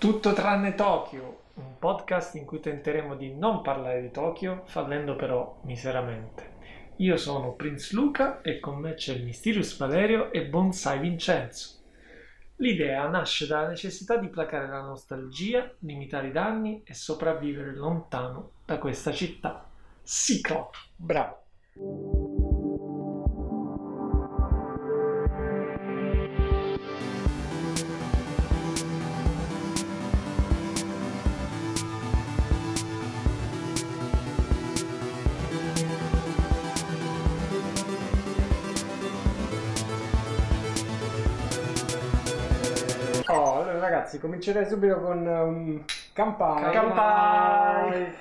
Tutto tranne Tokyo, un podcast in cui tenteremo di non parlare di Tokyo, fallendo però miseramente. Io sono Prince Luca e con me c'è il Mysterious Valerio e Bonsai Vincenzo. L'idea nasce dalla necessità di placare la nostalgia, limitare i danni e sopravvivere lontano da questa città. Ciclo! Bravo! Ragazzi, comincerei subito con um, Campai. Campai!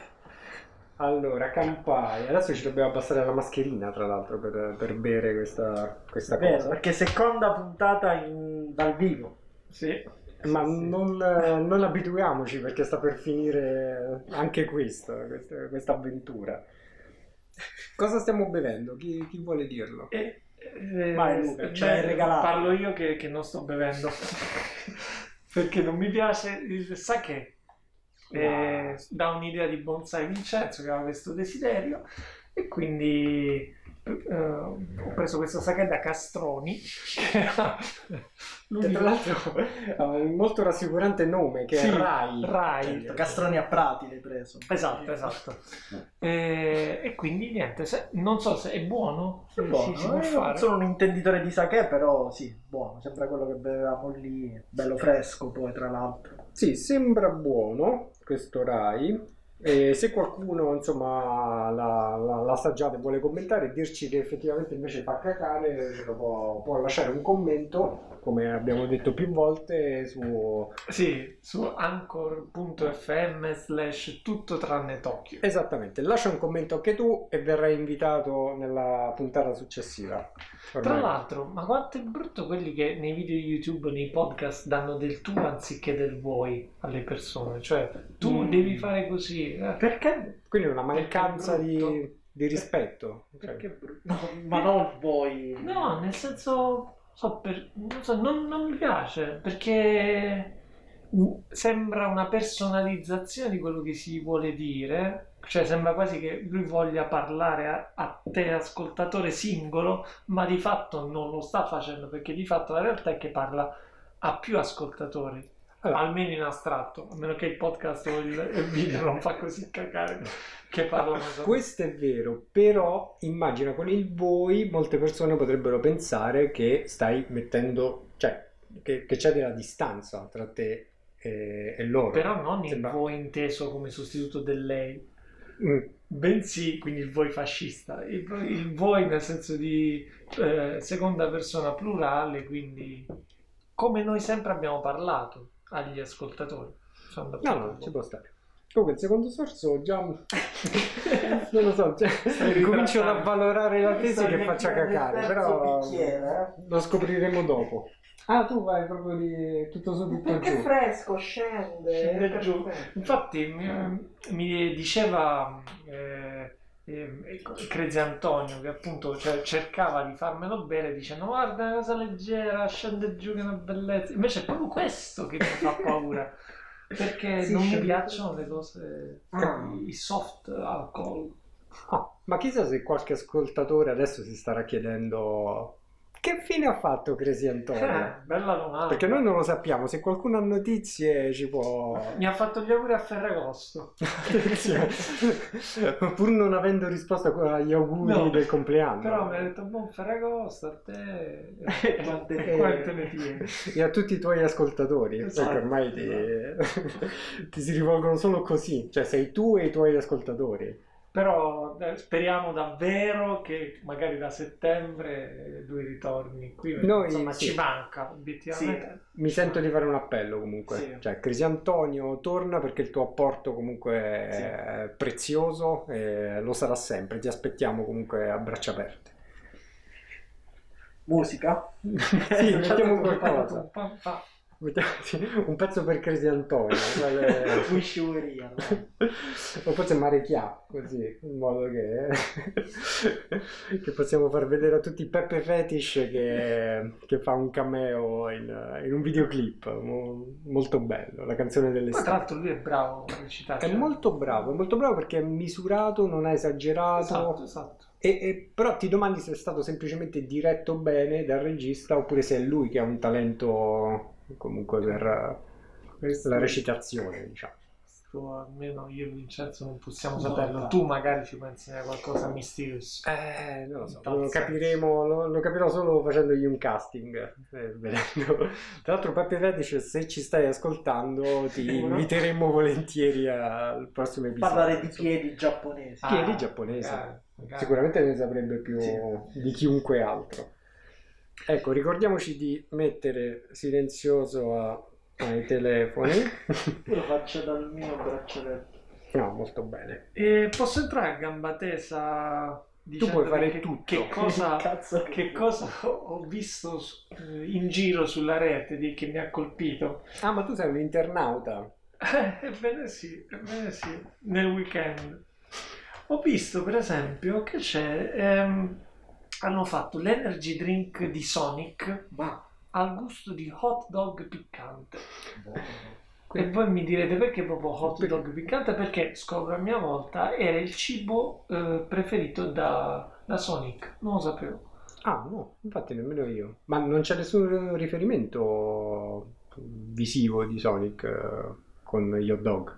Allora, Campai. Adesso ci dobbiamo abbassare la mascherina, tra l'altro, per, per bere questa, questa Vero, cosa. perché seconda puntata in- dal vivo. Sì, Ma non, eh, non abituiamoci perché sta per finire anche questo, questa, questa avventura. Cosa stiamo bevendo? Chi, chi vuole dirlo? E, eh, Vai, Luca, ci hai beh, regalato. Parlo io che, che non sto bevendo perché non mi piace il sake. Eh, da un'idea di Bonsai Vincenzo che aveva questo desiderio e quindi eh, ho preso questo sake da Castroni che tra l'altro ha un molto rassicurante nome che Sì, è Rai. Rai. Castroni a Prati l'hai preso. Esatto, esatto. E, e quindi niente, se- non so se è buono, È buono, si, eh, non sono un intenditore di sake, però sì, buono. Sembra quello che bevevamo lì, bello fresco poi tra l'altro. Sì, sembra buono questo Rai. E se qualcuno insomma l'ha, l'ha- l'ha assaggiato e vuole commentare e dirci che effettivamente invece fa cacare, può, può lasciare un commento, come abbiamo detto più volte, su Sì, su anchor.fm slash tutto tranne Tokyo. esattamente. Lascia un commento anche tu e verrai invitato nella puntata successiva. Tra Ormai- l'altro, ma quanto è brutto quelli che nei video YouTube, nei podcast danno del tu anziché del voi alle persone. Cioè, tu Mm. devi fare così. eh. Perché? Quindi una mancanza di, di rispetto. Cioè, Perché brutto? No, ma non voi. No, nel senso, so, per- non, so, non- non mi piace perché sembra una personalizzazione di quello che si vuole dire. Cioè, sembra quasi che lui voglia parlare a, a te, ascoltatore singolo, ma di fatto non lo sta facendo perché di fatto la realtà è che parla a più ascoltatori. Allora. Almeno in astratto, a meno che il podcast o il, video non fa così cagare che parlano. Questo è vero, però immagina con il voi molte persone potrebbero pensare che stai mettendo, cioè che, che c'è della distanza tra te e, e loro. Però non il Sembra- voi inteso come sostituto del lei, Mm, bensì quindi il voi fascista, il, il voi nel senso di eh, seconda persona plurale, quindi come noi sempre abbiamo parlato agli ascoltatori. Sono No, no, ci può stare. Comunque il secondo sorso già... non lo so, cioè, ad ritardando. avvalorare la tesi che faccia cacare, però bicchiere, lo scopriremo dopo. Ah, tu vai proprio di tutto su tutto Perché è giù. fresco, scende. Scende giù. Infatti mi, mi diceva eh, eh, Antonio che appunto cioè, cercava di farmelo bere dicendo guarda è una cosa leggera, scende giù che è una bellezza. Invece è proprio questo che mi fa paura. Perché Sì, non mi piacciono le cose, Ah. i soft alcol. Ah, ma chissà se qualche ascoltatore adesso si starà chiedendo che fine ha fatto Crazy Antonio? Eh, bella domanda. Perché noi non lo sappiamo, se qualcuno ha notizie ci può... Mi ha fatto gli auguri a Ferragosto. Pur non avendo risposto agli auguri No, del compleanno. Però mi ha detto buon Ferragosto a te. E E tieni? E a tutti i tuoi ascoltatori, Esatto. perché ormai ti, ti si rivolgono solo così, cioè sei tu e i tuoi ascoltatori. Però eh, speriamo davvero che magari da settembre lui ritorni qui. Noi, insomma, sì. ci manca obiettivamente. Mi sento di fare un appello comunque, Sì. cioè Crisi Antonio torna perché il tuo apporto comunque è prezioso e lo sarà sempre, ti aspettiamo comunque a braccia aperte. Musica? Sì, mettiamo qualcosa. Un pezzo per Crazy Antonio. were here. o forse Marecchia, così, in modo che, che possiamo far vedere a tutti Peppe Fetish che, che fa un cameo in, in un videoclip mo- molto bello, la canzone Poi, tra dell'estate. l'altro lui è bravo a recitare. È molto bravo, è molto bravo perché è misurato, non è esagerato, Esatto, esatto. e, e- però ti domandi se è stato semplicemente diretto bene dal regista oppure se è lui che ha un talento comunque per Questo- la recitazione, diciamo. questo almeno io e Vincenzo non possiamo No, saperlo. Tu magari ci puoi insegnare qualcosa a Mysterious. Eh, non lo so, lo capiremo, lo, lo capirò solo facendogli un casting, eh, vedendo. Tra l'altro Peppe Fetish, se ci stai ascoltando, ti inviteremo volentieri al prossimo episodio. Parlare di piedi giapponesi. Piedi Ah, giapponesi. magari, magari. Sicuramente ne saprebbe più Sì. di chiunque altro. Ecco, ricordiamoci di mettere silenzioso a- ai telefoni. Io lo faccio dal mio braccialetto. no, molto bene. E posso entrare a gamba tesa dicendo puoi fare che, tutto. Che cosa, Cazzo che cosa ho visto eh, in giro sulla rete di, che mi ha colpito? Ah, ma tu sei un internauta. Ebbene sì, ebbene sì, nel weekend. Ho visto per esempio che c'è, ehm, hanno fatto l'energy drink di Sonic Ma al gusto di hot dog piccante. buono. E voi mi direte perché proprio hot dog piccante? Perché scopro a mia volta era il cibo eh, preferito da, da Sonic, non lo sapevo. Ah, no, infatti nemmeno io. Ma non c'è nessun riferimento visivo di Sonic eh, con gli hot dog.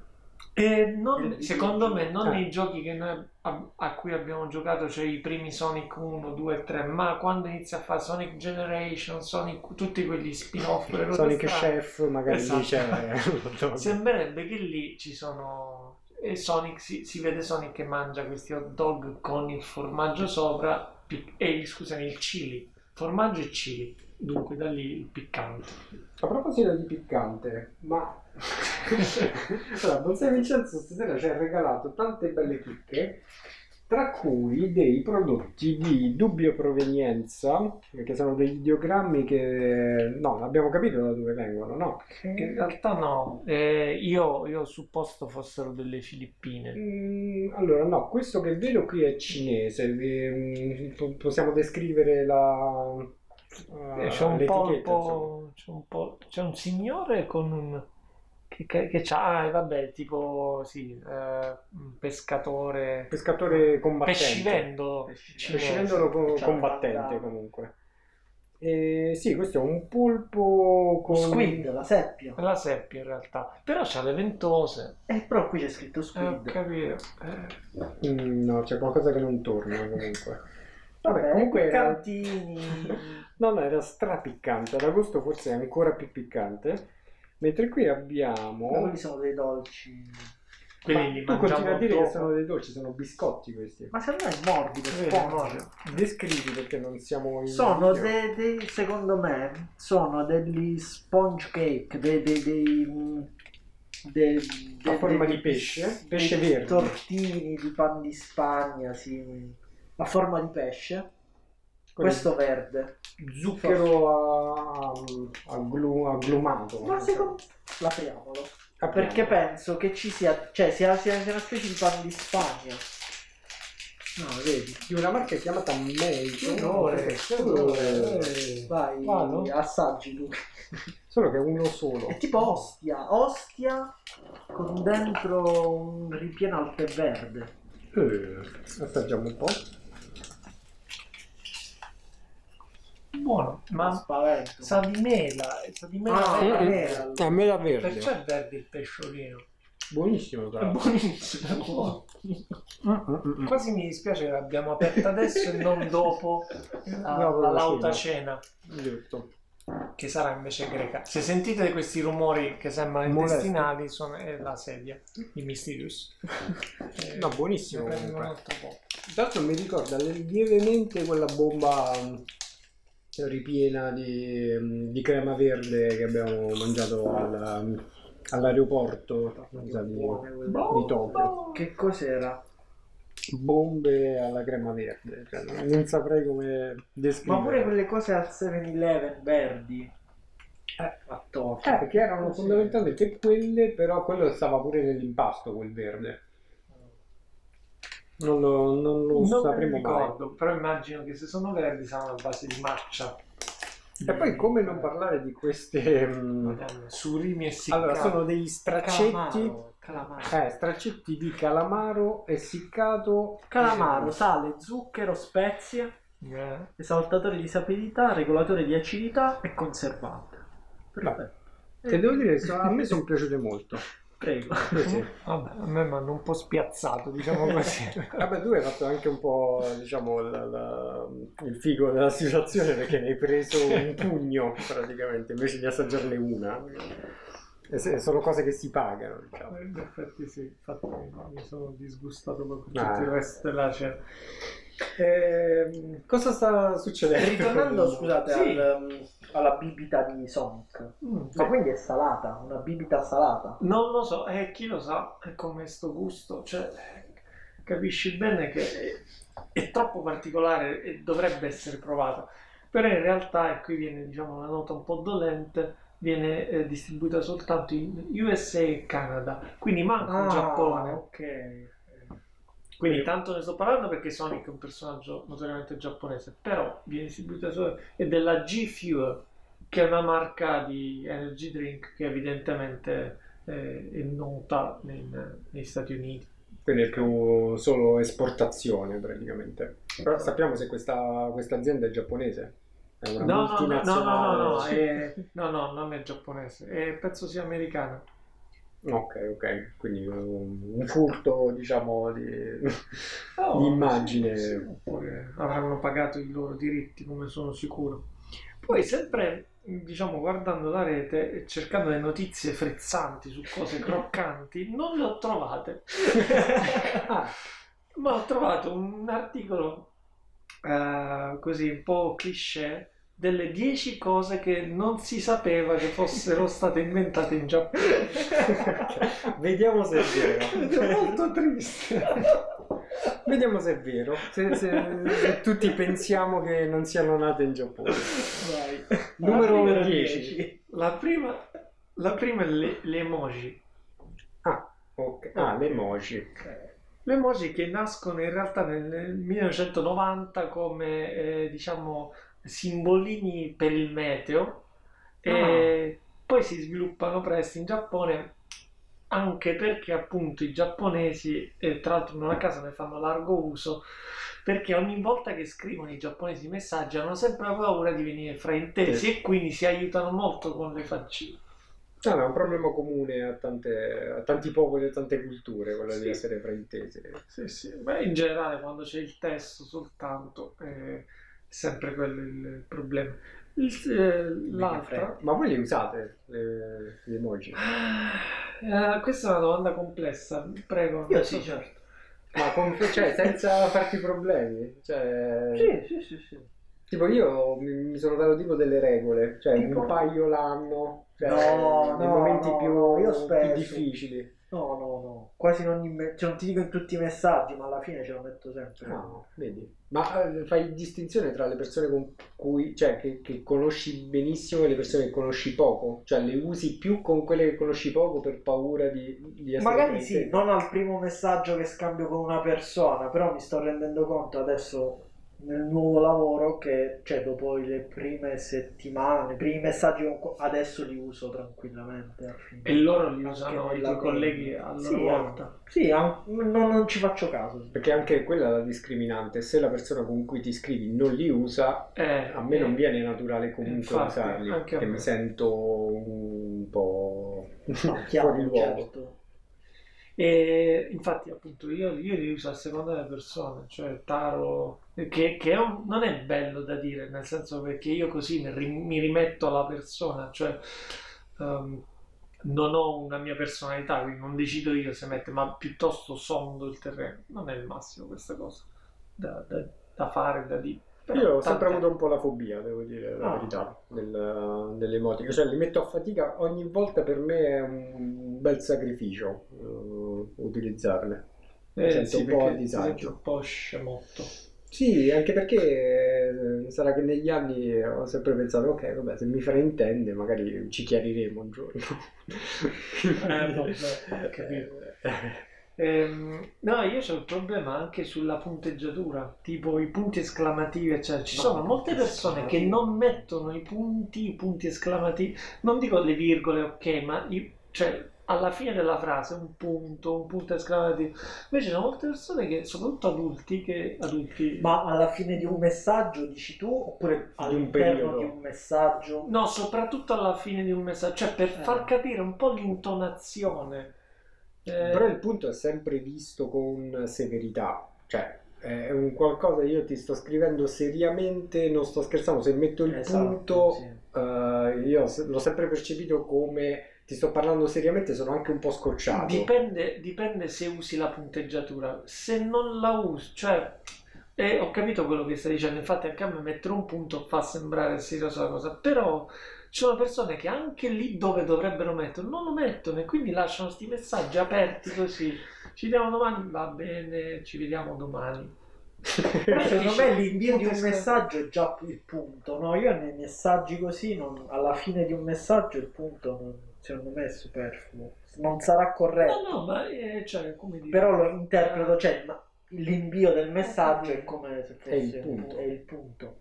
E non- Il- secondo me non Eh. nei giochi che noi, a, a cui abbiamo giocato, cioè i primi Sonic 1, 2 e 3, ma quando inizia a fare Sonic Generation, Sonic, tutti quegli spin-off, Sonic Chef magari Esatto. lì c'è. Sembrerebbe che lì ci sono. E Sonic si, si vede Sonic che mangia questi hot dog con il formaggio sopra e scusami, il chili. Formaggio e chili. Dunque da lì il piccante. A proposito di piccante, ma allora, Bonsai Vincenzo stasera ci ha regalato tante belle chicche, tra cui dei prodotti di dubbia provenienza, che sono degli ideogrammi che no, abbiamo capito da dove vengono, no? In realtà no, eh, io, io ho supposto fossero delle Filippine. Mm, allora, no, questo che vedo qui è cinese. ehm, po- possiamo descrivere la. Eh, eh, c'è un polpo, c'è un po', c'è un signore con un che, che, che c'ha, ah, vabbè, tipo sì, eh, un pescatore, Pescatore combattente. pescivendolo. Pescivendolo co- C'ha combattente comunque. E sì, questo è un polpo con... Squid, la seppia. La seppia in realtà, però c'ha le ventose. Eh, però qui c'è scritto Eh, ho squid. capito. Eh, Mm, no, c'è qualcosa che non torna comunque. Vabbè, Vabbè, comunque era... piccantini. No, no, era strapiccante. Ad agosto forse è ancora più piccante. Mentre qui abbiamo... Ma quelli sono dei dolci. quelli li tu continui a dire che dopo. sono dei dolci, sono biscotti questi. Ma secondo me è morbido, Sì, sponge. Descrivi perché non siamo in Sono dei, dei- secondo me, sono degli sponge cake, dei, dei, dei, mm, dei- A forma di pesce? Pesce verde. tortini di pan di Spagna, sì. A forma di pesce. Questo verde. zucchero a- agglu- agglumato. Ma secondo apriamolo. Apriamo. Perché penso che ci sia, cioè sia, sia, sia una specie di pan di Spagna. No, vedi. di una marca chiamata Mate. Che onore, onore. Vai, Vado? assaggi tu. Solo che è uno solo. È tipo ostia, ostia con dentro un ripieno al tè verde. Eh, assaggiamo un po'. Buono, Ma spavento. sa di mela, sa di mela Ah, verde. mela. È mela verde. Perciò è verde il pesciolino. Buonissimo, tra l'altro. buonissimo. Mm, mm, mm. Quasi mi dispiace che l'abbiamo aperta adesso e non dopo la, No, la lauta cena, Giusto. che sarà invece greca. Se sentite questi rumori che sembrano intestinali, sono, è la sedia di Mysterious. No, buonissimo. Tra l'altro mi ricorda lievemente quella bomba ripiena di, mm, di crema verde che abbiamo mangiato al- mm, all'aeroporto sa di, di Tokyo. Che cos'era? Bombe alla crema verde, cioè, non- saprei come Ma descrivere. pure quelle cose al 7-Eleven verdi. Eh, fatto. Eh, che erano fondamentalmente quelle, però quello stava pure nell'impasto, quel verde. Non lo, non lo Non sapremo ne mai. ricordo, però immagino che se sono verdi saranno a base di matcha. E poi come non parlare di queste... mm, surimi essiccati. Allora, sono degli straccetti... Calamaro. Calamaro. Eh, straccetti di calamaro essiccato. Calamaro, sale, zucchero, spezia, Eh. esaltatore di sapidità, regolatore di acidità e conservante. Perfetto. Che devo dire, so- a me sono piaciute molto. Prego. Sì. Vabbè, a me mi hanno un po' spiazzato, diciamo così. Vabbè, tu hai fatto anche un po', diciamo, la- la- il figo della situazione perché ne hai preso un pugno praticamente invece di assaggiarne una. Se- sono cose che si pagano, diciamo. In effetti sì, infatti mi sono disgustato proprio Ah. tutto il resto della cena. Ehm, Cosa sta succedendo? Ritornando, scusate, Sì. al, um, alla bibita di Sonic. mm, Ma quindi è salata, una bibita salata. Non lo so, eh, chi lo sa è come sto gusto, cioè capisci bene che è, è troppo particolare e dovrebbe essere provata, però in realtà, e qui viene diciamo una nota un po' dolente, viene eh, distribuita soltanto in USA e Canada, quindi manca in Giappone. Ah, ok. Quindi tanto ne sto parlando perché Sonic è un personaggio notoriamente giapponese, però viene distribuita solo è della G Fuel, che è una marca di energy drink che evidentemente eh, è nota nei- negli Stati Uniti. Quindi è più solo esportazione praticamente. Però sappiamo se questa, questa azienda è giapponese. È una No, no, no, no, no, multinazionale. no, no, è- no, no, non è giapponese, è, penso sia americana. Ok, ok, quindi un, un furto, diciamo, di, Oh, di immagine. sì, oppure avranno pagato i loro diritti, come sono sicuro. Poi, sempre diciamo, guardando la rete e cercando le notizie frizzanti su cose croccanti, non le ho trovate. Ah, Ma ho trovato un articolo eh, così un po' cliché delle 10 cose che non si sapeva che fossero state inventate in Giappone. vediamo se è vero. è molto triste. Vediamo se è vero. Se, se- se tutti pensiamo che non siano nate in Giappone. Vai. Numero Numero 10. La prima, la prima è le, le emoji. Ah, ok. Ah, le emoji. Le emoji che nascono in realtà nel 1990 come eh, diciamo simbolini per il meteo e poi si sviluppano presto in Giappone anche perché appunto i giapponesi, e tra l'altro non a caso ne fanno largo uso, perché ogni volta che scrivono i giapponesi messaggi hanno sempre paura di venire fraintesi Sì. e quindi si aiutano molto con le faccine. Ah, no, è un problema comune a, tante- a tanti popoli e a tante culture, quello Sì. di essere fraintesi. Sì, sì, beh, in generale quando c'è il testo soltanto è sempre quello il problema. Il- eh, l'altra, Ma voi le usate, le, le emoji? Eh, questa è una domanda complessa, prego. Io sì, certo. Ma con- cioè, senza farti problemi? Cioè, Sì, sì, sì, sì. Tipo io mi, sono dato tipo delle regole, cioè Tipo? un paio l'anno, cioè, No, nei no, momenti più, più difficili. No, no, no. Quasi in ogni me- cioè, non ti dico in tutti i messaggi, ma alla fine ce lo metto sempre. No, vedi. Ma eh, fai distinzione tra le persone con cui, cioè, che, che conosci benissimo e le persone che conosci poco? Cioè le usi più con quelle che conosci poco per paura di, di essere Magari sì, non al primo messaggio che scambio con una persona, però mi sto rendendo conto adesso nel nuovo lavoro che, cioè, dopo le prime settimane, i primi messaggi adesso li uso tranquillamente. alla. E loro li usano i tuoi colleghi a loro Sì, volta. Sì, non, non ci faccio caso. Perché anche quella è la discriminante. Se la persona con cui ti scrivi non li usa, Eh, a me non eh, viene naturale comunque Infatti, usarli, me. mi sento un po' No, chiaro, fuori luogo. certo. E infatti, appunto, io, io li uso a seconda delle persone, cioè taro, che, che è un- non è bello da dire, nel senso perché io così mi, ri- mi rimetto alla persona, cioè ehm, non ho una mia personalità, quindi non decido io se mettere, ma piuttosto sondo il terreno. Non è il massimo questa cosa da, da- da fare, da dire. Però Io ho sempre avuto un po' la fobia, devo dire la Ah. verità, del, delle emoticon. Cioè, li metto a fatica ogni volta, per me è un bel sacrificio eh, utilizzarle. Mi Eh, sento sì, un po' a disagio. un po' scemotto. Sì, anche perché eh, sarà che negli anni ho sempre pensato, ok, vabbè, se mi fraintende magari ci chiariremo un giorno. Eh, vabbè, ho capito. Ehm, no, io ho il problema anche sulla punteggiatura, tipo i punti esclamativi, eccetera. Ci No, sono molte persone che non mettono i punti, i punti esclamativi, non dico le virgole, ok, ma i- cioè, alla fine della frase un punto, un punto esclamativo. Invece ci sono molte persone che, soprattutto adulti, che adulti... Ma alla fine di un messaggio dici tu oppure Di un all'interno periodo. di un messaggio? No, soprattutto alla fine di un messaggio, cioè per Eh. far capire un po' l'intonazione. Eh, Però il punto è sempre visto con severità, cioè è un qualcosa, io ti sto scrivendo seriamente, non sto scherzando, se metto il Esatto, punto, sì. eh, io l'ho sempre percepito come ti sto parlando seriamente, sono anche un po' scocciato. Dipende, dipende se usi la punteggiatura. Se non la usi, cioè, eh, ho capito quello che stai dicendo. Infatti, anche a me mettere un punto fa sembrare seriosa la cosa. Però ci sono persone che anche lì dove dovrebbero metterlo non lo mettono e quindi lasciano questi messaggi aperti così. Ci vediamo domani, va bene, ci vediamo domani. Secondo me l'invio di un messaggio è già il punto, no? Io nei messaggi così, non- alla fine di un messaggio il punto non- secondo me è superfluo. Non sarà corretto, No, no, ma eh, cioè, come dire. però lo interpreto, cioè ma l'invio del messaggio è come se fosse È il punto. è il punto.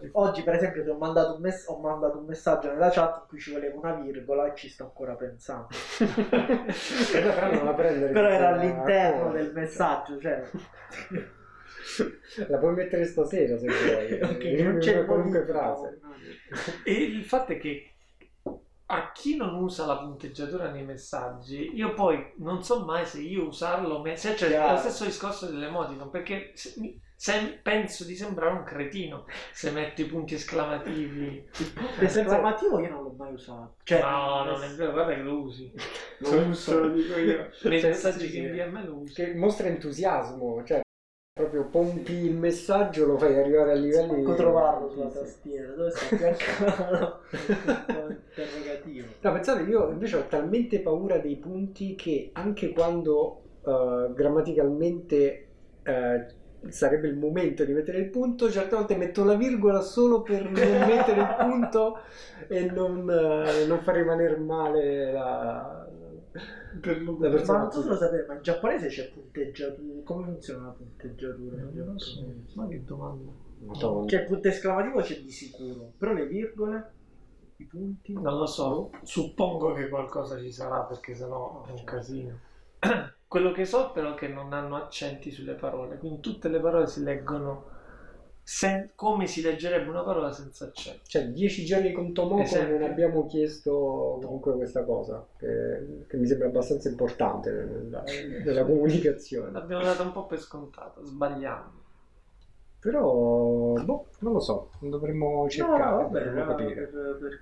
È- Oggi, per esempio, ti ho mandato, un mess- ho mandato un messaggio nella chat in cui ci voleva una virgola e ci sto ancora pensando. Però non la prendere Però era all'interno ah, del messaggio, cioè. La puoi mettere stasera se vuoi, Ok, in non c'è qualunque modifica, frase. no, no. E il fatto è che a chi non usa la punteggiatura nei messaggi, io poi non so mai se io usarlo, me- se cioè, lo stesso discorso dell'emoticon, perché se- se- penso di sembrare un cretino se metto i punti esclamativi. L'esclamativo io non l'ho mai usato. Cioè, no, non è vero, guarda che lo usi. Lo uso, lo dico io. Nei Cioè, messaggi che sì. invia a me lo usi. Che mostra entusiasmo, cioè proprio pompi il messaggio, lo fai arrivare a livelli... Manco trovarlo Sì, sulla sì. tastiera, dove sta fianco interrogativo. No, pensate, io invece ho talmente paura dei punti che anche quando eh, grammaticalmente eh, sarebbe il momento di mettere il punto, certe volte metto la virgola solo per non mettere il punto e non, eh, non far rimanere male la, la persona. Ma non so se lo sapete, ma in giapponese c'è punteggiatura. Come funziona la punteggiatura? in Non lo so, ma che domanda. Madonna. Cioè il punto esclamativo c'è di sicuro, però le virgole, i punti... Non lo so, suppongo che qualcosa ci sarà perché sennò è un casino. Quello che so però è che non hanno accenti sulle parole, quindi tutte le parole si leggono sen- come si leggerebbe una parola senza accenti. Cioè, dieci giorni con Tomoko non abbiamo chiesto comunque questa cosa, che, che mi sembra abbastanza importante nella, nella comunicazione. L'abbiamo dato un po' per scontato, sbagliando. Però, boh, non lo so, dovremmo cercare, no, vabbè, dovremmo capire. per- per-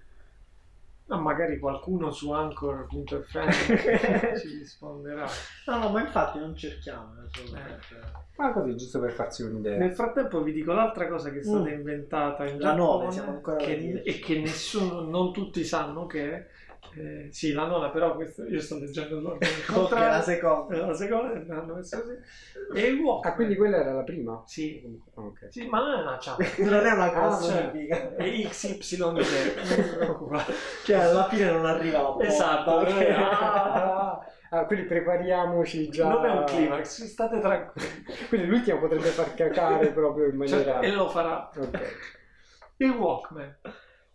Ma magari qualcuno su Anchor.fm ci risponderà. no, no, ma infatti non cerchiamo. eh, Eh. Ma così, giusto per farsi un'idea. Nel frattempo vi dico l'altra cosa che è stata Mm. inventata in La Giappone siamo ancora che- e che nessuno, non tutti sanno che è. Eh, sì, la nona, però questo, io sto leggendo l'ordine Ok, la contrario. seconda. Eh, la seconda l'hanno messo così. E il Walkman. Ah, quindi quella era la prima? Sì, Ok. sì, ma non è una chat. Non è una Ah, classifica. È XYZ, non. Cioè, alla fine non arriva la bomba. Esatto. ok? Ah, ah, quindi prepariamoci già. Non è un climax, state tranquilli. Quindi l'ultimo potrebbe far cacare proprio in maniera... Cioè, e lo farà. Ok. Il Walkman.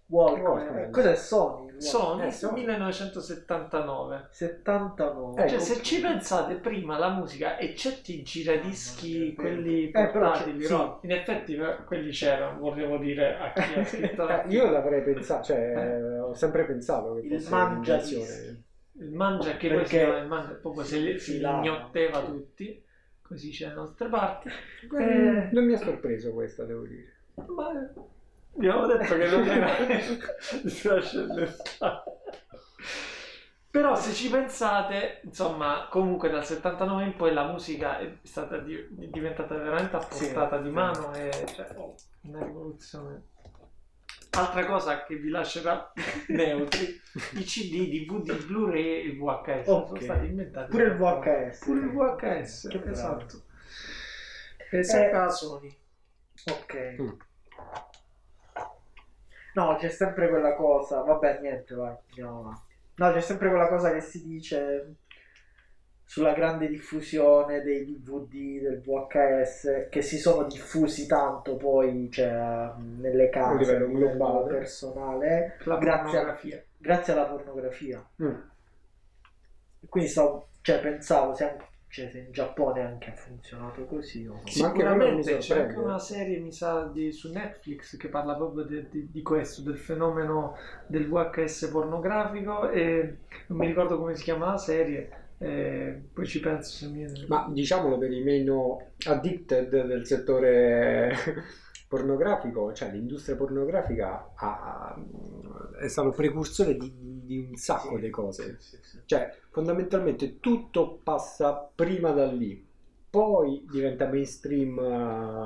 Walkman. Walkman. Eh, Cos'è Sony? Sony Eh, Sony. 1979. 79. Eh, Cioè, ok. se ci pensate prima la musica e certi giradischi, quelli Eh, però portatili, c'è- no? in effetti eh, quelli c'erano, volevo dire a chi ha scritto la Eh, io l'avrei pensato, cioè ho sempre pensato che Il fosse un'invenzione. il mangia che poi si Perché chiama il mangia, proprio se li, si filava. ignotteva tutti, così c'è le nostre parti. Eh, non mi ha sorpreso questa, devo dire. Ma abbiamo detto che non era Però se ci pensate, insomma, comunque dal 79 in poi la musica è stata di- diventata veramente a portata Sì, di sì. mano e cioè, oh, una rivoluzione. Altra cosa che vi lascerà neutri, i CD, DVD, Blu-ray e il VHS sono Ok. stati inventati. Pure il VHS. Pure il VHS, Che bravo. esatto. Pensa Eh, a Sony. Ok. Mm. No, c'è sempre quella cosa. Vabbè, niente, vai, andiamo avanti. No, c'è sempre quella cosa che si dice sulla grande diffusione dei DVD, del VHS, che si sono diffusi tanto poi cioè, nelle case, a livello globale. personale, La grazie, a- pornografia. grazie alla pornografia. Mm. Quindi stavo, cioè, pensavo anche- cioè, se in Giappone anche ha funzionato così. O... Sicuramente c'è anche una serie, mi sa, di- su Netflix che parla proprio de- di, di questo, del fenomeno del VHS pornografico e non mi ricordo come si chiama la serie, eh, poi ci penso se mi. Ma diciamolo per i meno addicted del settore pornografico, cioè l'industria pornografica ha- è stato precursore di, di un sacco Sì, di cose. sì, sì, sì. Cioè, fondamentalmente tutto passa prima da lì, poi diventa mainstream. eh,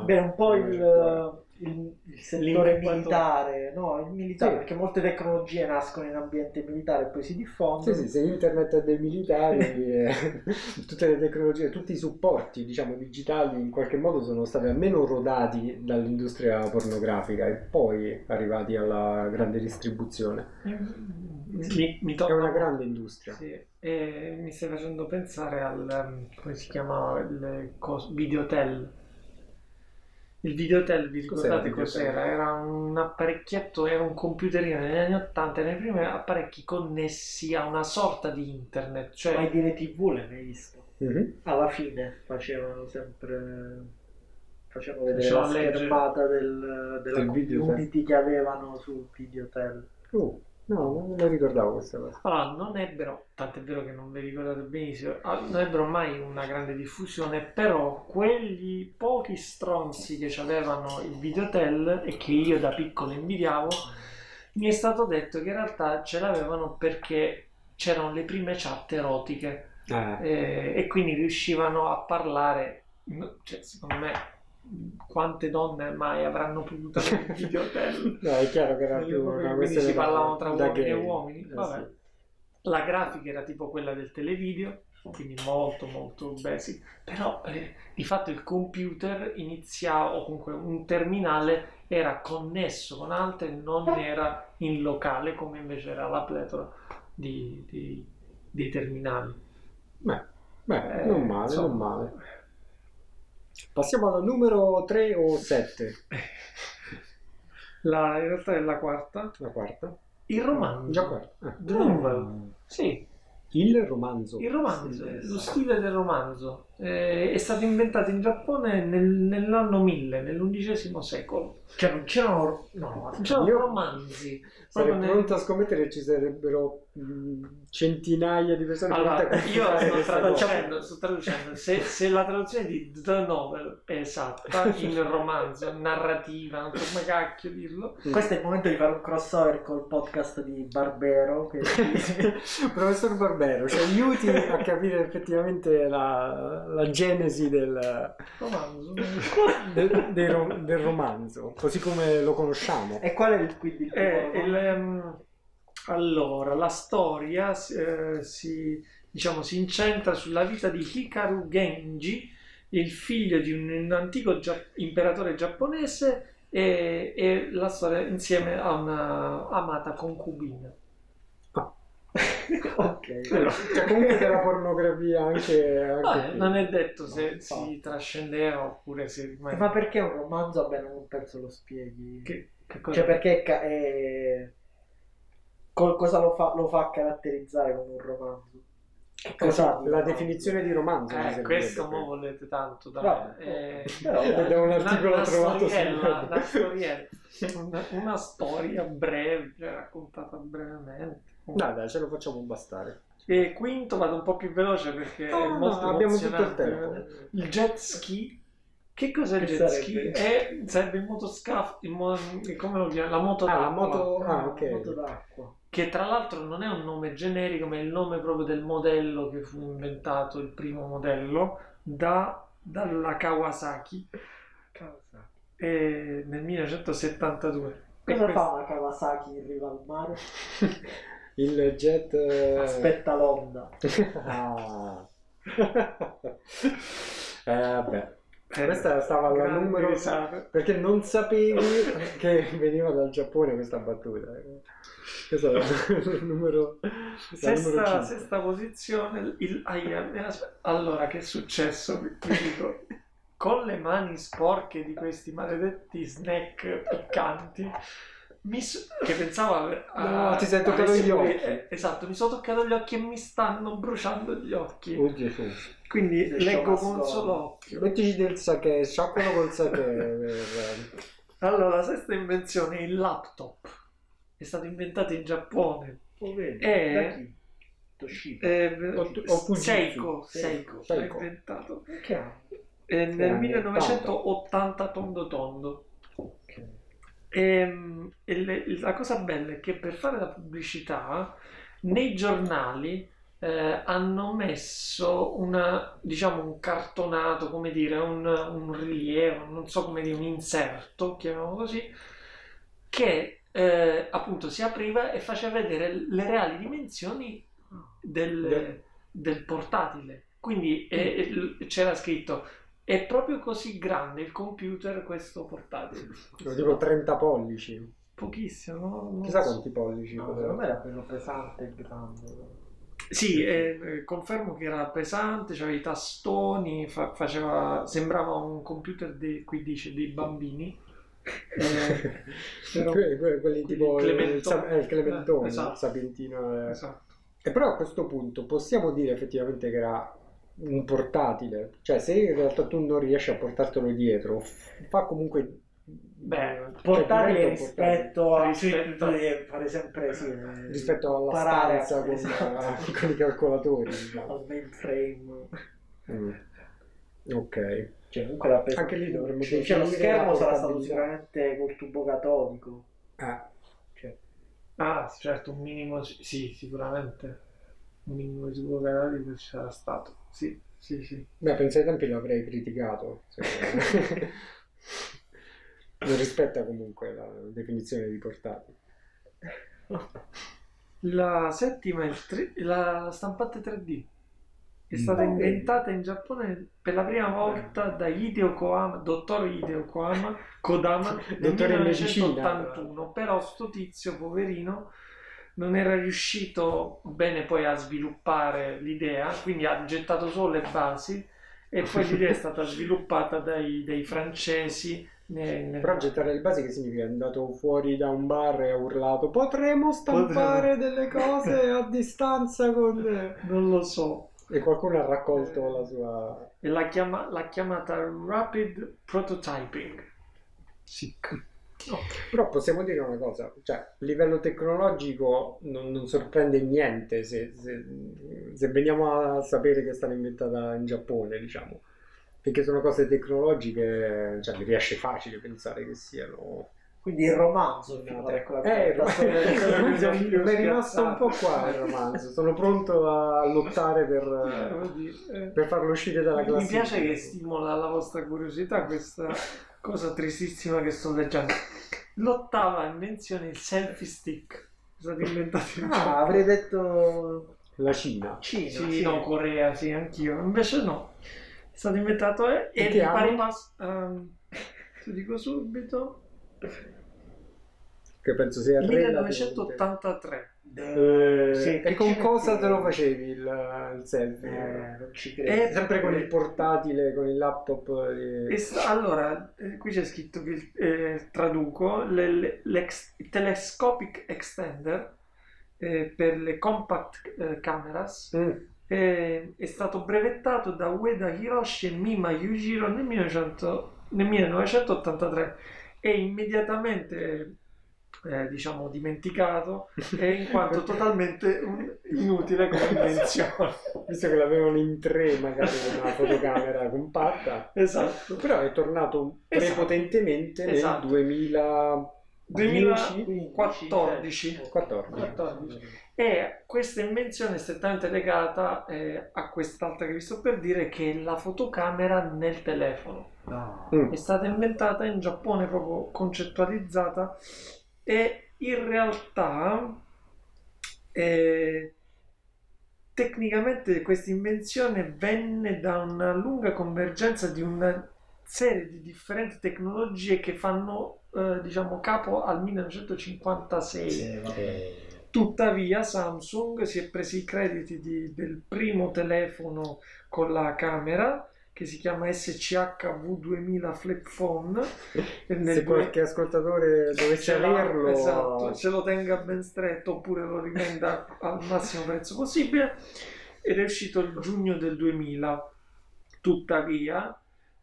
Beh, un po' eh, il, il- il settore militare, no, il militare, Sì. perché molte tecnologie nascono in ambiente militare e poi si diffondono. Sì, sì, se internet è dei militari, eh, tutte le tecnologie, tutti i supporti, diciamo, digitali in qualche modo sono stati almeno rodati dall'industria pornografica e poi arrivati alla grande distribuzione. Mi, mi È torna- una grande industria. Sì, e mi stai facendo pensare al, um, come si chiamava, il cos- videotel. Il videotel, vi ricordate cos'era? Era un apparecchietto, era un computerino negli anni 80, nei primi apparecchi connessi a una sorta di internet, cioè Ma i dire TV l'hai mai visto? Mhm. Alla fine facevano sempre facevano vedere Facevano la leggere. schermata del, della Del videotel. community che avevano sul videotel. Uh, no, non me lo ricordavo questa cosa. Allora, non ebbero, tant'è vero che non vi ricordate benissimo, ah, non ebbero mai una grande diffusione, però quegli pochi stronzi che avevano il videotel e che io da piccolo invidiavo, mi è stato detto che in realtà ce l'avevano perché c'erano le prime chat erotiche Eh, eh, e quindi riuscivano a parlare, cioè, secondo me, quante donne mai avranno potuto avere il videotel? no, è chiaro che era più una Quindi si parlavano tra uomini e uomini. Eh, Vabbè. sì. La grafica era tipo quella del televideo, quindi molto molto basic, però eh, di fatto il computer iniziava, o comunque un terminale era connesso con altre, non era in locale come invece era la pletora di, di- dei terminali. Beh, beh, Eh, non male, insomma. non male. Passiamo al numero 3 o 7? La, in realtà è la quarta. La quarta? Il romanzo. Già quarta. Ah. Novel. Sì, Il romanzo. Il romanzo, lo stile del romanzo eh, è stato inventato in Giappone nel- nell'anno 1000, nell'undicesimo secolo. Cioè non c'erano no, Non c'erano Io- romanzi. Sarei nel- pronto a scommettere che ci sarebbero mh, centinaia di persone Allora, io sto traducendo, sto traducendo. Se, se la traduzione di The Novel è esatta, in romanzo, narrativa, non so come cacchio dirlo, Questo è il momento di fare un crossover col podcast di Barbero che Professor Barbero, ci aiuti a capire effettivamente la, la genesi del, romanzo. del, del del romanzo, così come lo conosciamo. E qual è il quindi il Eh, il, ehm, allora, la storia eh, si, diciamo, si incentra sulla vita di Hikaru Genji, il figlio di un, un antico gia- imperatore giapponese e, e la storia insieme a una amata concubina. ok. Cioè, comunque della pornografia anche, anche Vabbè, qui. non è detto se No, si trascendeva oppure se rimane... Ma perché un romanzo? Vabbè, non penso lo spieghi. Che, che cosa? Cioè, perché ca- è... col- cosa lo fa, lo fa caratterizzare come un romanzo? Di la definizione di romanzo. Eh, questo mo volete tanto da me. Eh, però, Vedo un articolo una, trovato storiella, su- una storiella, una, una storia breve, cioè, raccontata brevemente. Dai, dai, ce lo facciamo bastare. E quinto vado un po' più veloce perché No, è no, abbiamo tutto il tempo. Il jet ski. Che cos'è il jet ski? È, sarebbe il motoscafo, il mo- come lo chiama? La moto Ah, la d'acqua. moto... Ah, ok. moto d'acqua. Che tra l'altro non è un nome generico, ma è il nome proprio del modello che fu inventato, il primo modello, da- dalla Kawasaki Cosa, eh, nel 1972. E Cosa questo- fa una Kawasaki in riva al mare? Il jet... eh, Aspetta l'onda. ah. eh, vabbè. Eh, Questa stava al grandi numero risate. perché non sapevi che veniva dal Giappone questa battuta. Questo è il numero, il numero Sesta, sesta posizione, il, sp- allora che è successo? Vi dico, con le mani sporche di questi maledetti snack piccanti, mi s- che pensavo ave- No, ti sei toccato gli occhi. eh, esatto, mi sono toccato gli occhi e mi stanno bruciando gli occhi. Oh Gesù. Quindi Le leggo con un solo occhio. Mettici del sake, sciacquano col sake. per- Allora, la sesta invenzione è il laptop. È stato inventato in Giappone. Oh, vedi? Eh. Da chi? Toshiba. Eh, O- o. Seiko, Seiko, Seiko. inventato. Che ha? Eh, nel anni 1980 tondo tondo. Ehm, E, le- la cosa bella è che per fare la pubblicità nei giornali eh, hanno messo una, diciamo, un cartonato, come dire, un, un rilievo, non so come dire, un inserto, chiamiamolo così, che eh, appunto si apriva e faceva vedere le reali dimensioni del, Del- portatile. Quindi eh, il- c'era scritto è proprio così grande il computer questo portatile. Lo dico 30 pollici. Pochissimo, no? Chissà so. quanti pollici. No, secondo me era quello pesante e grande. Sì, eh, eh, confermo che era pesante, c'aveva i tastoni, fa- faceva, sembrava un computer dei, qui dice, dei bambini. Eh, però- Que- que- quelli tipo il il, Clementone. eh, il Clementone, Eh, esatto. il Sapientino. eh. esatto. E però a questo punto possiamo dire effettivamente che era un portatile, cioè se in realtà tu non riesci a portartelo dietro, fa comunque... Beh, cioè, un rispetto a... Rispetto- devi fare sempre sì, eh, rispetto alla imparare stanza a- con, esatto. con i calcolatori. Diciamo. al mainframe. Mm. Ok. Cioè, comunque la pesa- Anche lì dovremmo cioè, definire lo schermo sarà stato sicuramente col tubo catodico. Ah, Cioè, Ah, certo, un minimo, sì, sicuramente. Un minimo di sbucare ci sarà stato. Sì, sì, sì. beh, penso ai tempi l'avrei criticato. secondo me. non rispetta comunque la definizione di portatile. La settima è il tre- la stampante 3D. È stata Mm. inventata in Giappone per la prima volta da Hideo Koama, dottor Hideo Koama, Kodama nel Dottore in medicina. 1981. Però sto tizio, poverino, non era riuscito bene poi a sviluppare l'idea, quindi ha gettato solo le basi e poi l'idea è stata sviluppata dai, dai francesi. ne- ne- Però gettare le basi che significa? È andato fuori da un bar e ha urlato potremmo stampare delle cose a distanza con... Non lo so. E qualcuno ha raccolto la sua... E l'ha, chiama- l'ha chiamata Rapid Prototyping. Sick. Però possiamo dire una cosa, cioè a livello tecnologico non, non sorprende niente se, se- se veniamo a sapere che è stata inventata in Giappone, diciamo. Perché sono cose tecnologiche, cioè mi riesce facile pensare che siano... quindi il romanzo finale, ecco la Eh, mi è rimasto un po' qua il romanzo, sono pronto a lottare per, Eh, per farlo uscire dalla Mi classifica. piace che stimola la vostra curiosità questa cosa tristissima che sto leggendo. L'ottava invenzione il selfie stick. È stato inventato in Ah, avrei detto La Cina. Cina. Sì, sì. no, Corea, sì, anch'io. Invece no. È stato inventato e, e di pari passo... ehm, ti dico subito. Che penso sia relativamente- 1983. Eh, Sì, e con cosa te lo facevi il, il selfie? Eh, ci Eh, credo. Sempre con il portatile, con il laptop. E eh, sta- allora, eh, qui c'è scritto che eh, traduco le- le- telescopic extender eh, per le compact eh, cameras mm, eh, è stato brevettato da Ueda Hiroshi e Mima Yujiro nel, 1900 nel 1983 e immediatamente eh, diciamo dimenticato eh, in quanto totalmente un- inutile come invenzione Visto che l'avevano in tre, magari con una fotocamera compatta. esatto Però è tornato Esatto. prepotentemente nel Esatto. 2010 2014 14. E questa invenzione è strettamente legata eh, a quest'altra che vi sto per dire, che è la fotocamera nel telefono. No. Mm. È stata inventata in Giappone, proprio concettualizzata, e in realtà eh, tecnicamente questa invenzione venne da una lunga convergenza di una serie di differenti tecnologie che fanno eh, diciamo capo al 1956. Sì. Eh, Tuttavia Samsung si è presi i crediti di- del primo telefono con la camera che si chiama SCH-V2000 Flip Phone. Se due- qualche ascoltatore dovesse averlo, esatto, ce lo tenga ben stretto oppure lo rivenda al massimo prezzo possibile ed è uscito il giugno del 2000 tuttavia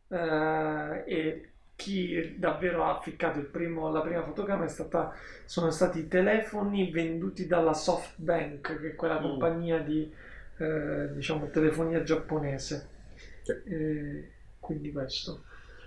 eh, e chi davvero ha ficcato il primo, la prima fotocamera è stata, sono stati i telefoni venduti dalla SoftBank che è quella Mm. compagnia di eh, diciamo telefonia giapponese. Eh, quindi questo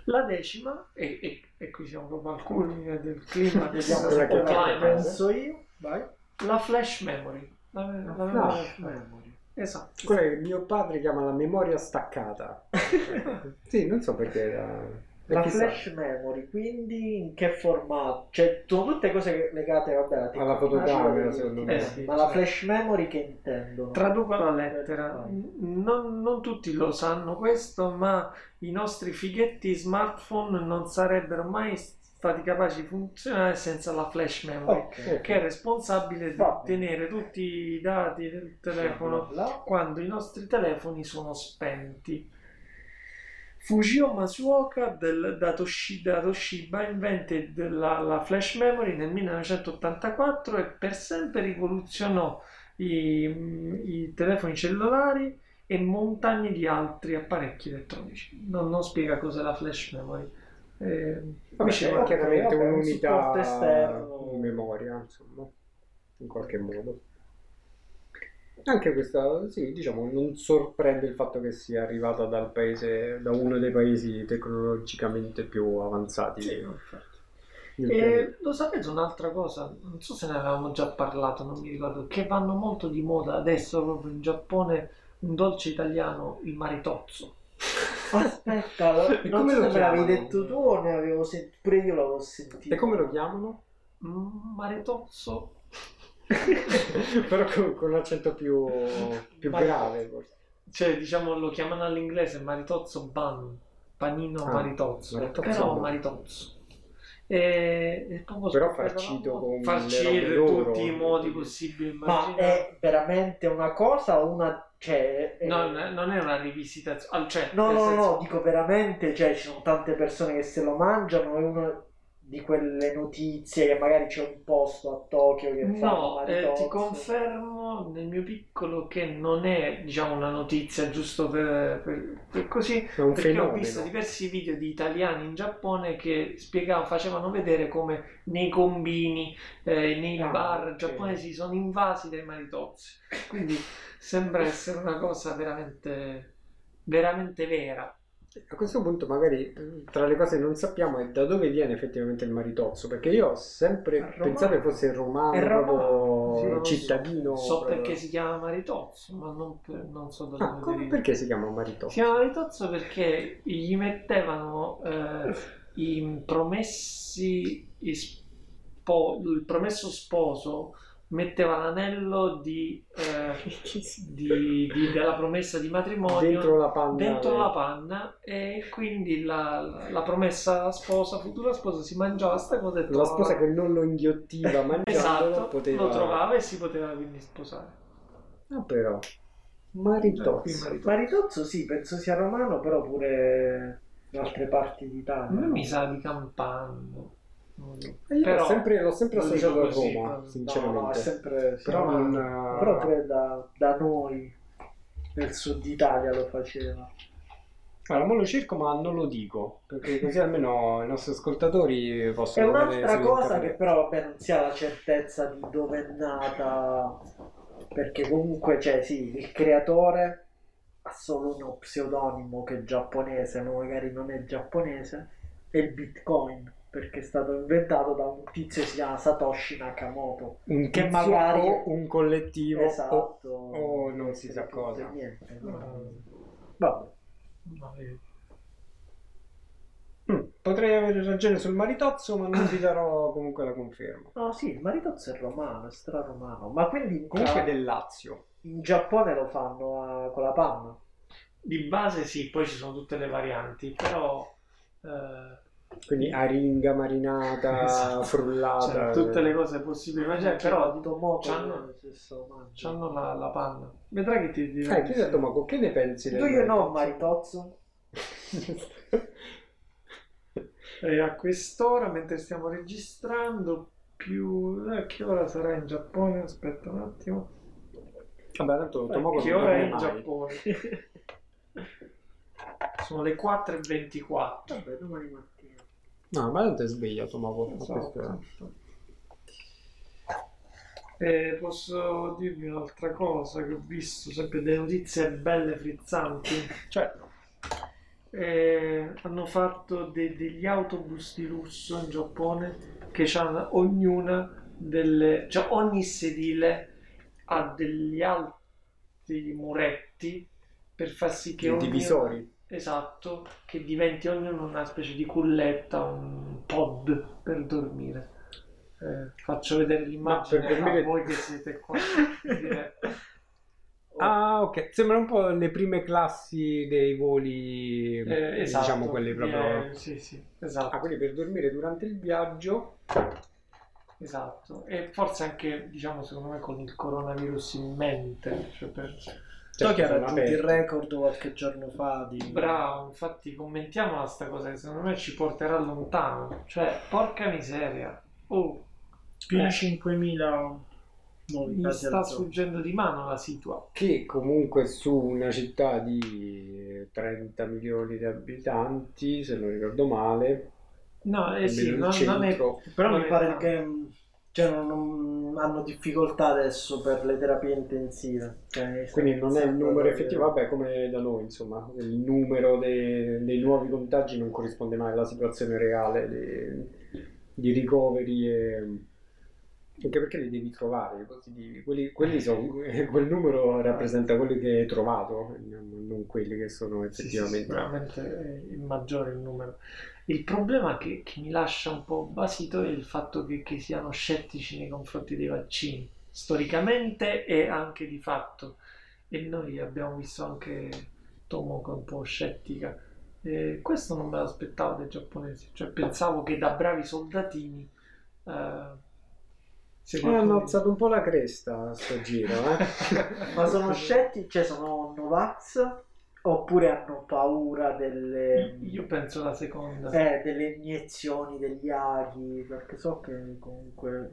la decima, e, e, e qui siamo proprio al culmine del clima, Vediamo se che la penso io. Vai. la flash memory. La, la memoria flash flash memory. Esatto. quella che mio padre chiama la memoria staccata. sì, non so perché. eh, La flash memory, quindi in che formato? Cioè, sono tutte cose legate vabbè, alla fotocamera, secondo me. eh, Eh sì, ma la sì. flash memory che intendono? Traduco la lettera. Vai. Non, non tutti lo sanno questo, ma i nostri fighetti smartphone non sarebbero mai stati capaci di funzionare senza la flash memory, Ok. che è responsabile di tenere tutti i dati del telefono quando i nostri telefoni sono spenti. Fujio Masuoka del, da, Toshi- da Toshiba invented la, la flash memory nel 1984 e per sempre rivoluzionò i, i telefoni cellulari e montagne di altri apparecchi elettronici. Non, non spiega cos'è la flash memory. Eh, Vabbè, è chiaramente un un'unità supporto esterno. memoria, insomma, in qualche modo. Anche questa, sì, diciamo, non sorprende il fatto che sia arrivata dal paese, da uno dei paesi tecnologicamente più avanzati Sì, infatti. del pianeta. E lo sapete un'altra cosa? Non so se ne avevamo già parlato, non mi ricordo, che vanno molto di moda adesso proprio in Giappone un dolce italiano, il maritozzo. Aspetta, non come lo me l'avevi detto tu o ne avevo sentito, pure io l'avevo sentito. E come lo chiamano? Mm, Maritozzo? Però con, con un accento più, più Ma- grave, forse. Cioè, diciamo, lo chiamano all'inglese maritozzo bun, panino Ah, maritozzo, maritozzo però maritozzo. E, e proprio Però farcito con farcito tutti i modi possibili. Ma è veramente una cosa o una... Cioè, è- No, non è- non è una rivisitazione, cioè, No, no, senso- no, dico veramente, cioè ci sono tante persone che se lo mangiano, è una di quelle notizie che magari c'è un posto a Tokyo che fa No, eh, ti confermo nel mio piccolo che non è diciamo una notizia giusto per, per- per così, È un perché ho fenomeno. visto diversi video di italiani in Giappone che spiegavano, facevano vedere come nei combini, eh, nei Ah, bar ok. giapponesi sono invasi dai maritozzi. Quindi sembra essere una cosa veramente, veramente vera. A questo punto magari tra le cose che non sappiamo è da dove viene effettivamente il maritozzo, perché io ho sempre pensato che fosse romano, È romano, sì, so. cittadino. So proprio. perché si chiama maritozzo, ma non, per- non so da Ah, dove come- deriva. perché si chiama maritozzo? Si chiama maritozzo perché gli mettevano eh, i promessi, spo- il promesso sposo metteva l'anello di, eh, di- di- della promessa di matrimonio Dentro la panna. dentro la panna e quindi la, la promessa sposa, futura sposa, si mangiava sta cosa e La trovava- sposa che non lo inghiottiva mangiandolo esatto, poteva... lo trovava e si poteva quindi sposare. Ah però, maritozzo. maritozzo. Maritozzo sì, penso sia romano, però pure in altre parti d'Italia. me no? mi sa di Campano. Io Però- l'ho sempre, l'ho sempre associato a così, Roma, no, No, sinceramente. no, è sempre... sì, Però non... però pure da, da noi, nel sud Italia lo faceva. Allora, mo lo cerco ma non lo dico, perché così almeno i nostri ascoltatori È possono vedere un'altra cosa che però vabbè, non si ha la certezza di dove è nata, perché comunque, cioè sì, il creatore ha solo uno pseudonimo che è giapponese, ma magari non è giapponese, è il Bitcoin, perché è stato inventato da un tizio che si chiama Satoshi Nakamoto. un che tizio magari- o un collettivo Esatto. o, o non si sa tutto cosa. Niente. No. Vabbè. Mm, potrei avere ragione sul maritozzo, ma non vi darò comunque la conferma. No, sì, il maritozzo è romano, è straromano, ma quindi Comunque ah, del Lazio. in Giappone lo fanno a- con la panna. Di base sì, poi ci sono tutte le varianti, però eh, Quindi aringa marinata, Esatto. frullata. cioè, tutte le cose possibili immaginare, però di c'hanno- mangiando. hanno la, la panna. Vedrai che ti Eh, diverti. ti ho detto, ma che ne pensi? Do you know Maritozzo? E a quest'ora, mentre stiamo registrando, più... eh, che ora sarà in Giappone? Aspetta un attimo. Vabbè, tanto Tomoko che ora è in mai. Giappone? Sono le 4.24. Vabbè, domani mattina. No, ma non ti sveglia Tomoko. Esatto. Questo è- E posso dirvi un'altra cosa che ho visto, sempre delle notizie belle frizzanti. Cioè, eh, hanno fatto de- degli autobus di lusso in Giappone che hanno ognuna delle, cioè ogni sedile ha degli alti muretti per far sì che I ognuno- divisori. Esatto, che diventi ognuno una specie di culletta, un pod per dormire. Eh, faccio vedere l'immagine Ma per dormire- a voi che siete qua. diretta. Ah, ok. Sembra un po' le prime classi dei voli, Eh, esatto, diciamo quelli proprio... eh, sì, sì, esatto, Ah, quindi per dormire durante il viaggio. esatto. E forse anche, diciamo, secondo me con il coronavirus in mente, cioè per... Tokyo ha sono raggiunto il record qualche giorno fa di... Bravo, infatti commentiamola sta cosa che secondo me ci porterà lontano. Cioè, porca miseria. Oh, Più Eh. di 5.000 nuovi mi casi sta sfuggendo di mano la situa. Che comunque su una città di 30 milioni di abitanti, se non ricordo male, No, eh sì, non, non è... Però Non mi è pare che mh, cioè, non, non- hanno difficoltà adesso per le terapie intensive. Cioè, Quindi non è il numero effettivo, vabbè, come da noi, insomma, il numero dei, dei nuovi contagi non corrisponde mai alla situazione reale di, di ricoveri e anche perché li devi trovare. Quelli, quelli sono, quel numero rappresenta quelli che hai trovato, non quelli che sono Sì, sì, effettivamente. sicuramente è il maggiore il numero. Il problema che, che mi lascia un po' basito è il fatto che, che siano scettici nei confronti dei vaccini, storicamente e anche di fatto. E noi abbiamo visto anche Tomoko un po' scettica. E questo non me l'aspettavo dai giapponesi, cioè pensavo che da bravi soldatini... eh, se Hanno qualcuno- alzato un po' la cresta a sto giro, eh? Ma sono scettici, cioè sono Novax oppure hanno paura delle, Io penso la seconda. eh, delle iniezioni, degli aghi, perché so che comunque...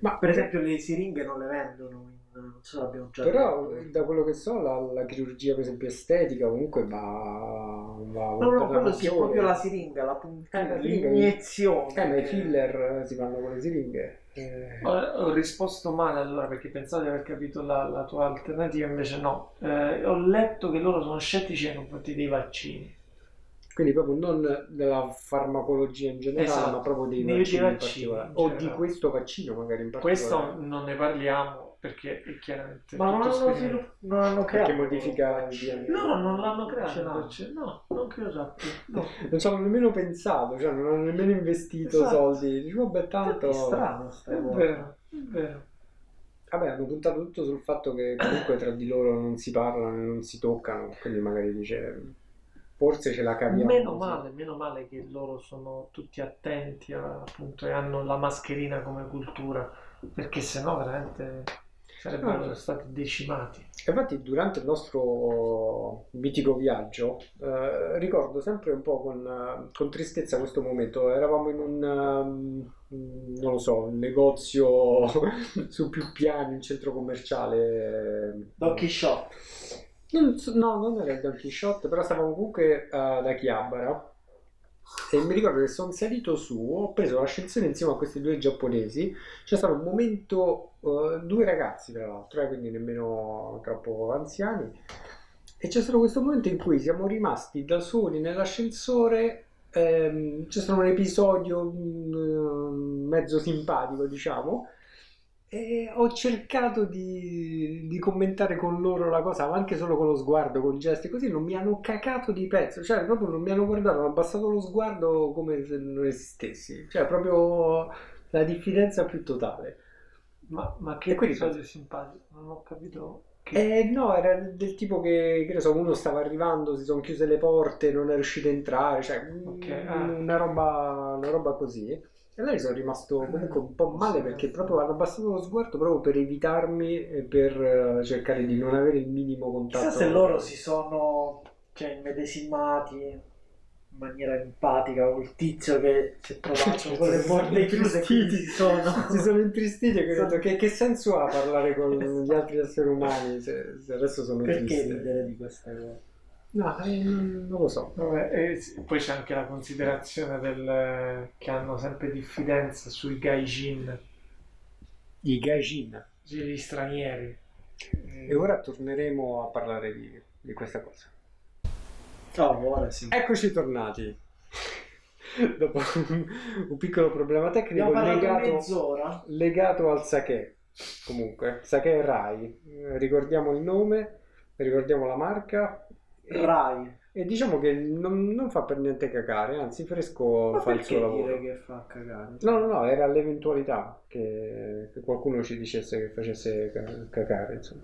Ma Per esempio le siringhe non le vendono, in- non so se l'abbiamo già Però detto. da quello che so la, la chirurgia per esempio estetica comunque va, va No, no, quello sì, è proprio la siringa, la puntina, Eh, l'iniezione. Eh, ma i filler si fanno con le siringhe. Eh, Ho, risposto male allora perché pensavo di aver capito la, la tua alternativa, invece no. Eh, ho letto che loro sono scettici nei confronti dei vaccini. Quindi proprio non della farmacologia in generale, Esatto, ma proprio dei dei vaccini, in vaccini particolare. in O di questo vaccino magari in particolare. Questo non ne parliamo perché è chiaramente Ma non hanno, svilupp- non hanno Perché creato modifica il DNA. No, non l'hanno creato. l'hanno. cioè, no, non che io sappia. No. Non ci hanno nemmeno pensato, cioè non hanno nemmeno investito Esatto. soldi. Dici, vabbè, tanto... È strano È vero, è vero. Vabbè, hanno puntato tutto sul fatto che comunque tra di loro non si parlano e non si toccano, quindi magari dice forse ce la capiamo. Meno così. male, meno male che loro sono tutti attenti a- appunto e hanno la mascherina come cultura, perché sennò veramente sarebbero Ah. stati decimati. Infatti, durante il nostro mitico viaggio, eh, ricordo sempre un po' con, eh, con tristezza questo momento. Eravamo in un, ehm, non lo so, un negozio su più piani, un centro commerciale. Don Quixote. Non so- no, non era il Don Quixote, però stavamo comunque eh, ad Akihabara. E mi ricordo che sono salito su, ho preso l'ascensore insieme a questi due giapponesi. C'è stato un momento, eh, due ragazzi tra l'altro, eh, quindi nemmeno troppo anziani. E c'è stato questo momento in cui siamo rimasti da soli nell'ascensore. ehm, c'è stato un episodio mm, mezzo simpatico, diciamo. E ho cercato di, di commentare con loro la cosa, ma anche solo con lo sguardo, con gesti, così non mi hanno cacato di pezzo, cioè proprio non mi hanno guardato, hanno abbassato lo sguardo come se non esistessi, cioè proprio la diffidenza più totale. Ma, ma che quindi episodio simpatico, non ho capito Eh, no, era del tipo che, che ne so, uno stava arrivando, si sono chiuse le porte, non è riuscito a entrare, cioè Ok, mm, ah. una, roba, una roba così. E lei sono rimasto comunque un po' male perché proprio hanno abbassato lo sguardo proprio per evitarmi e per eh, cercare di non avere il minimo contatto. Chissà se loro si sono cioè, immedesimati in maniera empatica col tizio che si è trovato con le porte chiuse si sono... si sono intristiti e che ho detto che, che senso ha parlare con gli altri esseri umani se, se adesso sono Perché tristi? ridere di queste cose? No, eh, non, lo so. Vabbè, e poi c'è anche la considerazione del, che hanno sempre diffidenza sui gaijin, I gaijin. gli stranieri. E ora torneremo a parlare di, di questa cosa. Oh, ora sì. Eccoci tornati. Dopo un, un piccolo problema tecnico legato, mezz'ora. legato al sake. Comunque, sake Rai. Eh, Ricordiamo il nome, ricordiamo la marca. E, Rai. e diciamo che non, non fa per niente cacare, anzi fresco Ma fa il suo perché lavoro. dire che fa cagare? No, no, no, era l'eventualità che, che qualcuno ci dicesse che facesse ca- cacare, insomma.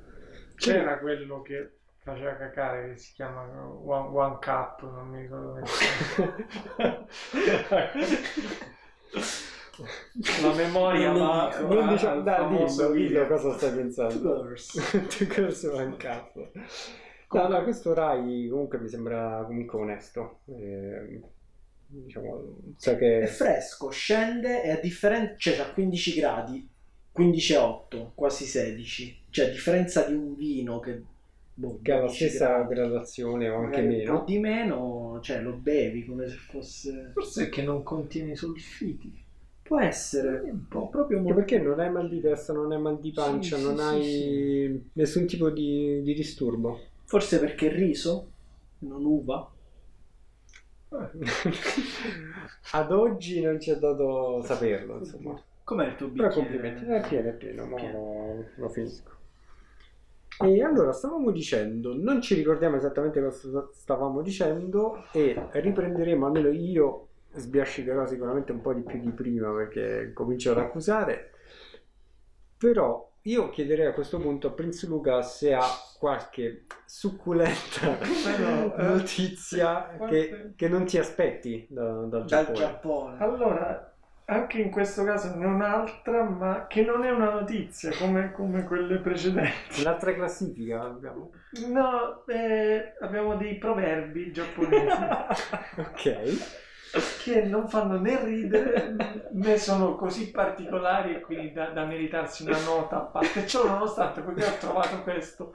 C'era quello che faceva cacare che si chiama One, One Cup, non mi ricordo come. La memoria Non va, dico. Non diciamo, dai, dillo, dillo video. cosa stai pensando. Tu corso mancato. No, no, questo Rai comunque mi sembra comunque onesto. Eh, diciamo, sa che... È fresco, scende e a differenza, cioè a 15 gradi, 15,8, quasi 16. Cioè a differenza di un vino che, boh, che ha la 12 stessa gradi, gradazione o anche po' meno. di meno, cioè lo bevi come se fosse... Forse è che non contiene sulfiti. Può essere un po' proprio molto... perché non hai mal di testa, non hai mal di pancia, Sì, sì, non sì, hai nessun tipo di, di disturbo. Forse perché riso, non uva. Ad oggi non ci è dato saperlo, insomma. Com'è il tuo Però bicchiere? complimenti, è pieno, è pieno, ma lo, lo finisco. E allora stavamo dicendo, non ci ricordiamo esattamente cosa stavamo dicendo e riprenderemo, almeno io sbiascicherò sicuramente un po' di più di prima perché comincio ad accusare, però io chiederei a questo punto a Prince Luca se ha qualche succulenta no, eh. notizia che, Quante- che non ti aspetti da- dal Dal Giappone. Giappone. Allora, anche in questo caso ne ho un'altra, ma che non è una notizia come, come quelle precedenti. L'altra classifica abbiamo. No, eh, abbiamo dei proverbi giapponesi ok. che non fanno né ridere né sono così particolari e quindi da, da meritarsi una nota a parte. Ciò nonostante, poiché ho trovato questo.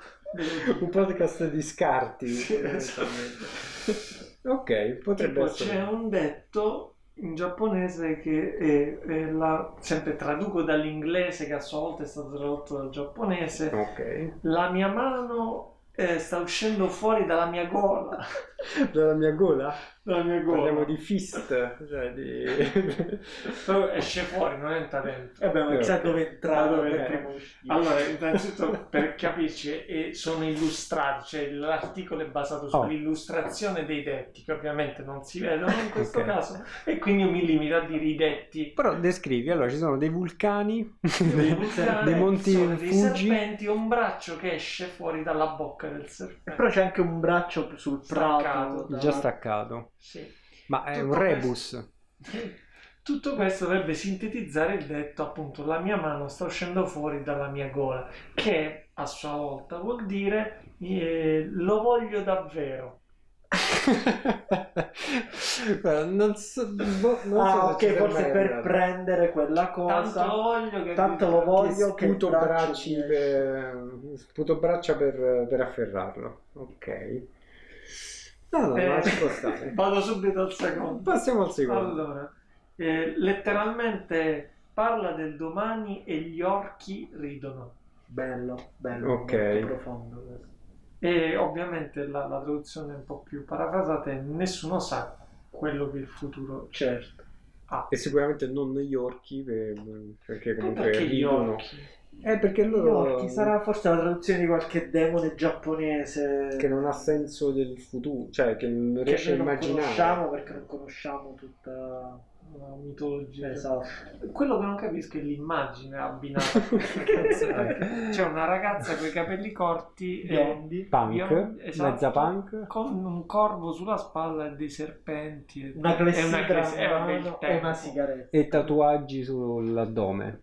Un podcast di scarti. Sì, esattamente. ok, potrebbe Tipo, essere. c'è un detto in giapponese che è, è la, sempre traduco dall'inglese che a sua volta è stato tradotto dal giapponese Ok. la mia mano eh, sta uscendo fuori dalla mia gola Dalla mia gola? dalla mia gola Parliamo di fist, cioè di... però esce fuori non entra dentro Eh beh, ma Eh, chissà ok. dove primo uscire. allora innanzitutto per capirci eh, sono illustrati cioè l'articolo è basato Oh. sull'illustrazione dei detti che ovviamente non si vedono in questo Ok. caso e quindi io mi limito a dire i detti Però descrivi, allora ci sono dei vulcani, dei, vulcani, dei monti sono dei Fuji. serpenti un braccio che esce fuori dalla bocca del serpente. Però c'è anche un braccio sul Staccato. prato. da- già staccato. Sì. Ma è Tutto un rebus. Tutto questo dovrebbe sintetizzare il detto appunto la mia mano sta uscendo fuori dalla mia gola, che a sua volta vuol dire eh, lo voglio davvero. Non so, boh, non so Ah, ci ok, forse per prendere quella Tanto cosa. lo voglio che Tanto lo voglio Che sputo, il braccio bracci mi esce. per, sputo braccia per, per afferrarlo. Ok. No, no, Eh, ci può stare. Vado subito al secondo. Passiamo al secondo. Allora, eh, letteralmente parla del domani e gli orchi ridono. Bello, bello, Ok. molto profondo questo. E ovviamente la, la traduzione un po' più parafrasata è nessuno sa quello che il futuro Certo. ha. E sicuramente non gli orchi, per- perché comunque perché gli ridono. orchi? Eh, perché loro... orchi sarà forse la traduzione di qualche demone giapponese Che non ha senso del futuro, cioè che non che riesce a noi non immaginare. conosciamo perché non conosciamo tutta la mitologia. Esatto. Quello che non capisco è l'immagine abbinata a questa canzone. C'è una ragazza con i capelli corti e Biondi. Punk, biondi, esatto, mezza punk. con un corvo sulla spalla e dei serpenti. e- Una e clessidra clessi- eh, vabbè, il e tempo. una sigaretta. E tatuaggi sull'addome.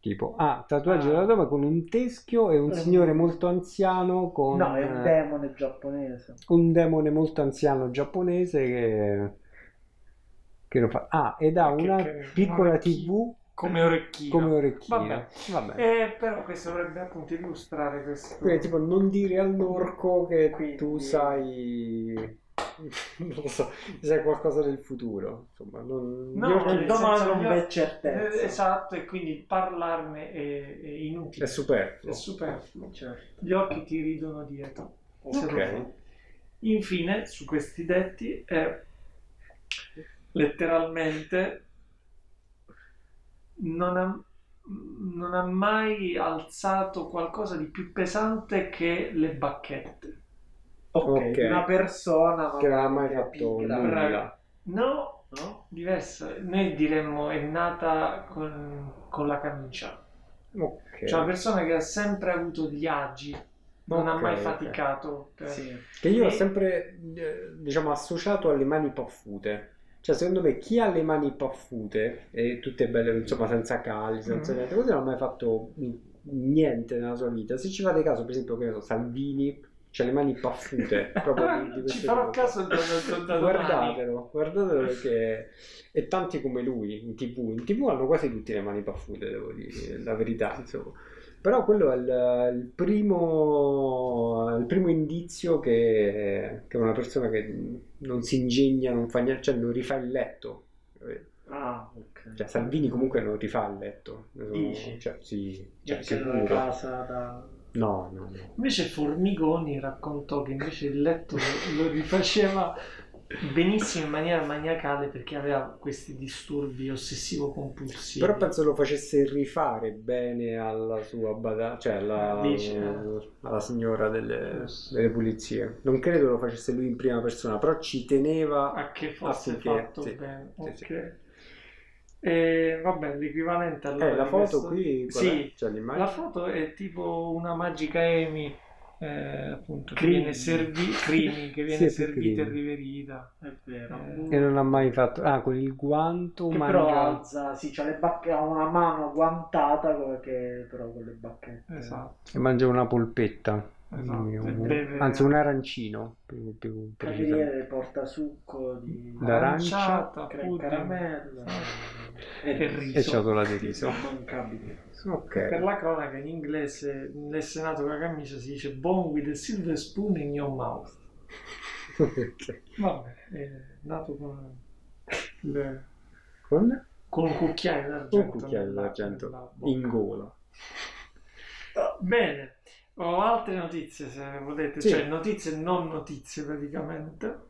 Tipo, ah, tatuaggi Ah. sull'addome con un teschio e un Eh. signore molto anziano con No, è un eh, demone giapponese. un demone molto anziano giapponese che, che lo fa. Ah, ed ha Che- una che- piccola. TV come orecchino. come orecchino. Vabbè. Vabbè. Eh, però questo dovrebbe appunto illustrare questo. Quindi, tipo, non dire all'orco che Quindi- tu sai. Non lo so, sai qualcosa del futuro. Insomma, non. No, gli nel domani non io- certezza. Eh, esatto, e quindi parlarne è, è inutile. è superfluo. È superfluo. Certo. Gli occhi ti ridono dietro. Ok. Infine, su questi detti, è letteralmente non ha, non ha mai alzato qualcosa di più pesante che le bacchette. Ok, Ok. una persona Che non ha mai fatto nulla. No, No? diverso. Noi diremmo è nata con, con la camicia. Ok. Cioè una persona che ha sempre avuto gli agi, non ha Ok, mai faticato. per- Sì. Che io ho E- sempre, eh, diciamo, associato alle mani paffute. Cioè, secondo me, chi ha le mani paffute e tutte belle, insomma, senza cali, senza Mm. niente, così non ha mai fatto niente nella sua vita. Se ci fate caso, per esempio, che ne so, Salvini, c'ha le mani paffute, proprio di, di Ci farò tipo. caso da, da. Guardatelo, guardatelo perché e tanti come lui in tv, in tv hanno quasi tutti le mani paffute, devo dire, la verità, insomma. Però quello è il, il primo, il primo indizio che, che una persona che non si ingegna, non fa niente, cioè non rifà il letto. Ah, ok. Cioè Salvini comunque non rifà il letto. Dici? Cioè, sì, Cioè, c'è una casa da... No, no, no. Invece Formigoni raccontò che invece il letto lo, lo rifaceva benissimo in maniera maniacale perché aveva questi disturbi ossessivo-compulsivi. Però penso lo facesse rifare bene alla sua bada- cioè alla, Dici, eh. alla signora delle, delle pulizie. Non credo lo facesse lui in prima persona, però ci teneva. a che fosse Affinché- fatto sì, bene. sì, ok. sì. E vabbè, l'equivalente allora Eh, la foto questo- qui, Sì? Cioè, la foto è tipo una magica Amy, eh, appunto, che viene, servi- crimi, che viene Sì, servita e riverita. È vero. Eh, E non ha mai fatto. Ah, con il guanto Che mangia. però alza, sì, c'ha le bacche, ha una mano guantata che però con le bacchette. Esatto. E mangia una polpetta. Esatto, Quindi un- beve- Anzi, un arancino. Più, più precisamente. Cavaliere porta succo di D'arancia, caramella E e riso. E ciotola di riso. Immancabile. Ok. Per la cronaca in inglese nel senato con la camicia si dice bone with a silver spoon in your mouth. Ok. Vabbè, è nato con, le- Con con un cucchiaio d'argento. un cucchiaio d'argento in gola. Bene, ho altre notizie se volete, Sì. cioè notizie non notizie praticamente.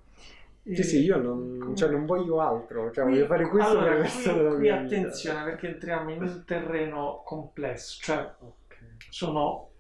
Sì, sì, io non, cioè, non voglio altro. Cioè, voglio fare questo allora, per il resto qui, qui attenzione perché entriamo in un terreno complesso, cioè Ok. sono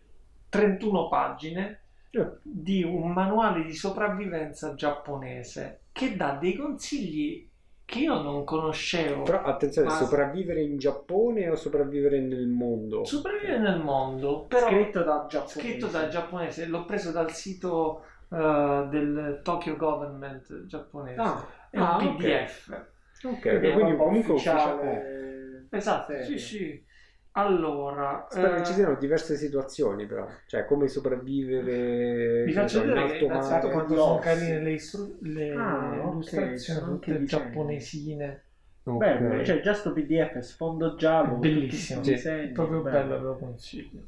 31 pagine Eh, di un manuale di sopravvivenza giapponese che dà dei consigli che io non conoscevo. Però attenzione, Ma- sopravvivere in Giappone o sopravvivere nel mondo? Sopravvivere nel mondo, però Scritto da giapponese. scritto dal giapponese, l'ho preso dal sito eh, del Tokyo Government giapponese. Ah, È un ah, ok. PDF. ok, Quindi, quindi comunque ufficiale. ufficiale. Esatto, sì, sì. Allora, Spero eh, che ci siano diverse situazioni, però, cioè come sopravvivere Vi faccio vedere che alto innanzitutto mare. quanto Gloss. sono carine le, istru- le Ah, illustrazioni, anche tutte giapponesine. Ok. Bello, cioè già sto PDF sfondo giallo, Bellissimo. Sì. disegni, Proprio bello, ve lo consiglio.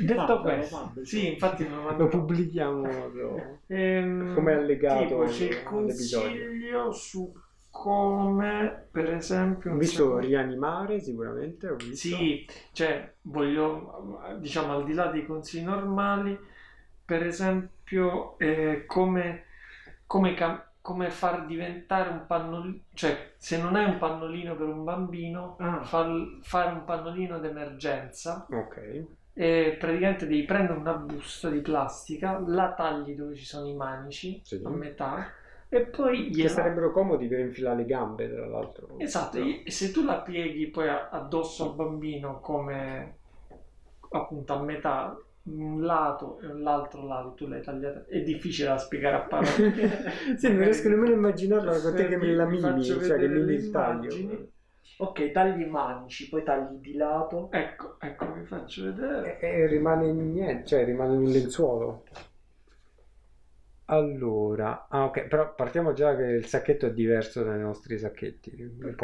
Detto questo, mandalo. sì, infatti lo mando. Lo pubblichiamo lo- Ehm, come allegato tipo, c'è il consiglio su come, per esempio, Ho visto secondo- rianimare sicuramente, ho visto. Sì, cioè, voglio, diciamo, al di là dei consigli normali, per esempio, eh, come, come, cam- come far diventare un pannolino, cioè, se non hai un pannolino per un bambino, Ah. far- fare un pannolino d'emergenza Ok. e praticamente devi prendere una busta di plastica, la tagli dove ci sono i manici, Sì. a metà, e poi Che sarebbero comodi per infilare le gambe, tra l'altro. Esatto, e se tu la pieghi poi addosso al bambino come appunto a metà, un lato e l'altro lato, tu l'hai tagliata, è difficile da spiegare a parole. sì, non riesco nemmeno a immaginarla con te che me la mimi, cioè che mimi le il taglio. immagini. Ok, tagli i manici, poi tagli di lato. Ecco, ecco, vi faccio vedere. E, e rimane niente, cioè rimane un lenzuolo. Allora, ah ok, però partiamo già che il sacchetto è diverso dai nostri sacchetti. Un Perché?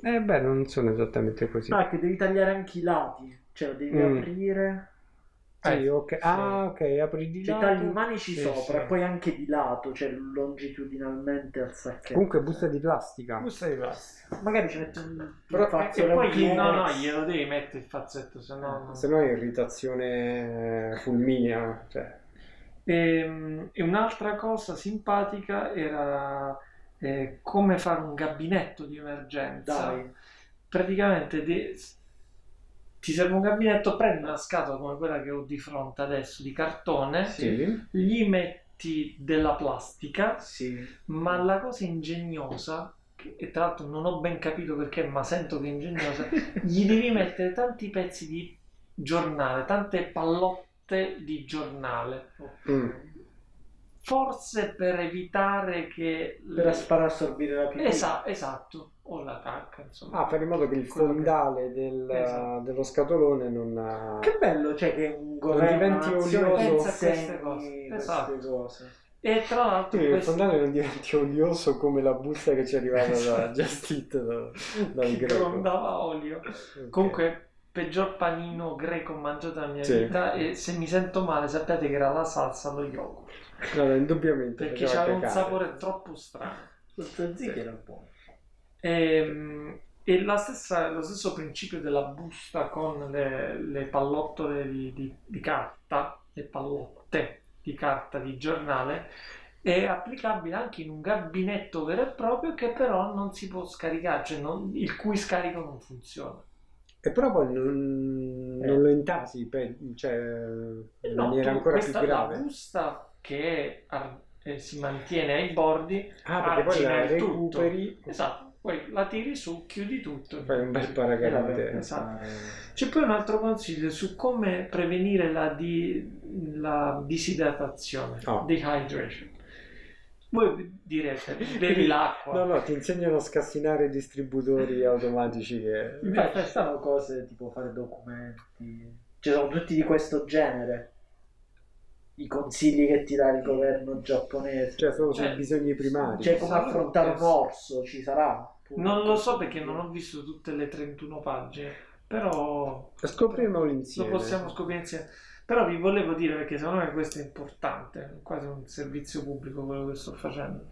po'. Eh beh, non sono esattamente così. Ah, che devi tagliare anche i lati. Cioè, lo devi Mm. aprire. Sì, Eh, ok. Ah, ok, apri di Cioè, lato. tagli i manici Sì, sopra sì. e poi anche di lato, cioè longitudinalmente al sacchetto. Comunque busta di plastica. Busta di plastica. Magari ci metti un Però- E fazzoletto poi di no, no, glielo devi mettere il fazzetto, se no... Se no è irritazione fulminea. Cioè. E, Ehm, e un'altra cosa simpatica era eh, come fare un gabinetto di emergenza. Dai. Praticamente di- ti serve un gabinetto, prendi una scatola come quella che ho di fronte adesso di cartone, Sì. gli metti della plastica, Sì. ma la cosa ingegnosa, e tra l'altro non ho ben capito perché, ma sento che è ingegnosa, gli devi mettere tanti pezzi di giornale, tante pallotte di giornale. Mm. Forse per evitare che... Per far assorbire la pipì. Esa- esatto, o la cacca, insomma. Ah, fare in modo che il Quello che- fondale del- Esatto. dello scatolone non... Che bello, cioè che un governo diventi olioso. A queste cose. queste Esatto. cose. E tra l'altro Sì, il questo- fondale non diventi olioso come la busta che ci è arrivata da Just Eat da- dal greco. grondava olio. Ok. Comunque, peggior panino greco mangiato nella mia Sì. vita e se mi sento male sappiate che era la salsa allo yogurt No, no, indubbiamente perché c'aveva un sapore troppo strano. Lo tzatziki era buono. E, e la stessa- lo stesso principio della busta con le, le pallottole di, di- di carta, le pallotte di carta di giornale, è applicabile anche in un gabinetto vero e proprio che però non si può scaricare, cioè non- il cui scarico non funziona. E però poi non, Eh. non lo intasi, pe- cioè in No, maniera ancora più questa, la grave. busta che ar- eh, si mantiene ai bordi, Ah, perché poi la il tutto. recuperi, esatto, poi la tiri su, chiudi tutto. fai un bel Eh, paracadute. vabbè, Esatto. eh, C'è poi un altro consiglio su come prevenire la, di- la disidratazione, Oh. dehydration. Voi direte, bevi l'acqua. No, no, ti insegnano a scassinare i distributori automatici che... Infatti ci stanno cose tipo fare documenti. Ci sono tutti di questo genere. I consigli che ti dà il governo giapponese. Cioè solo sui Cioè, bisogni primari. Cioè, come affrontare un orso ci sarà? Non lo so perché non ho visto tutte le 31 pagine, però Scoprirlo lo insieme. possiamo scoprire insieme. Però vi volevo dire, perché secondo me questo è importante, è quasi un servizio pubblico quello che sto facendo.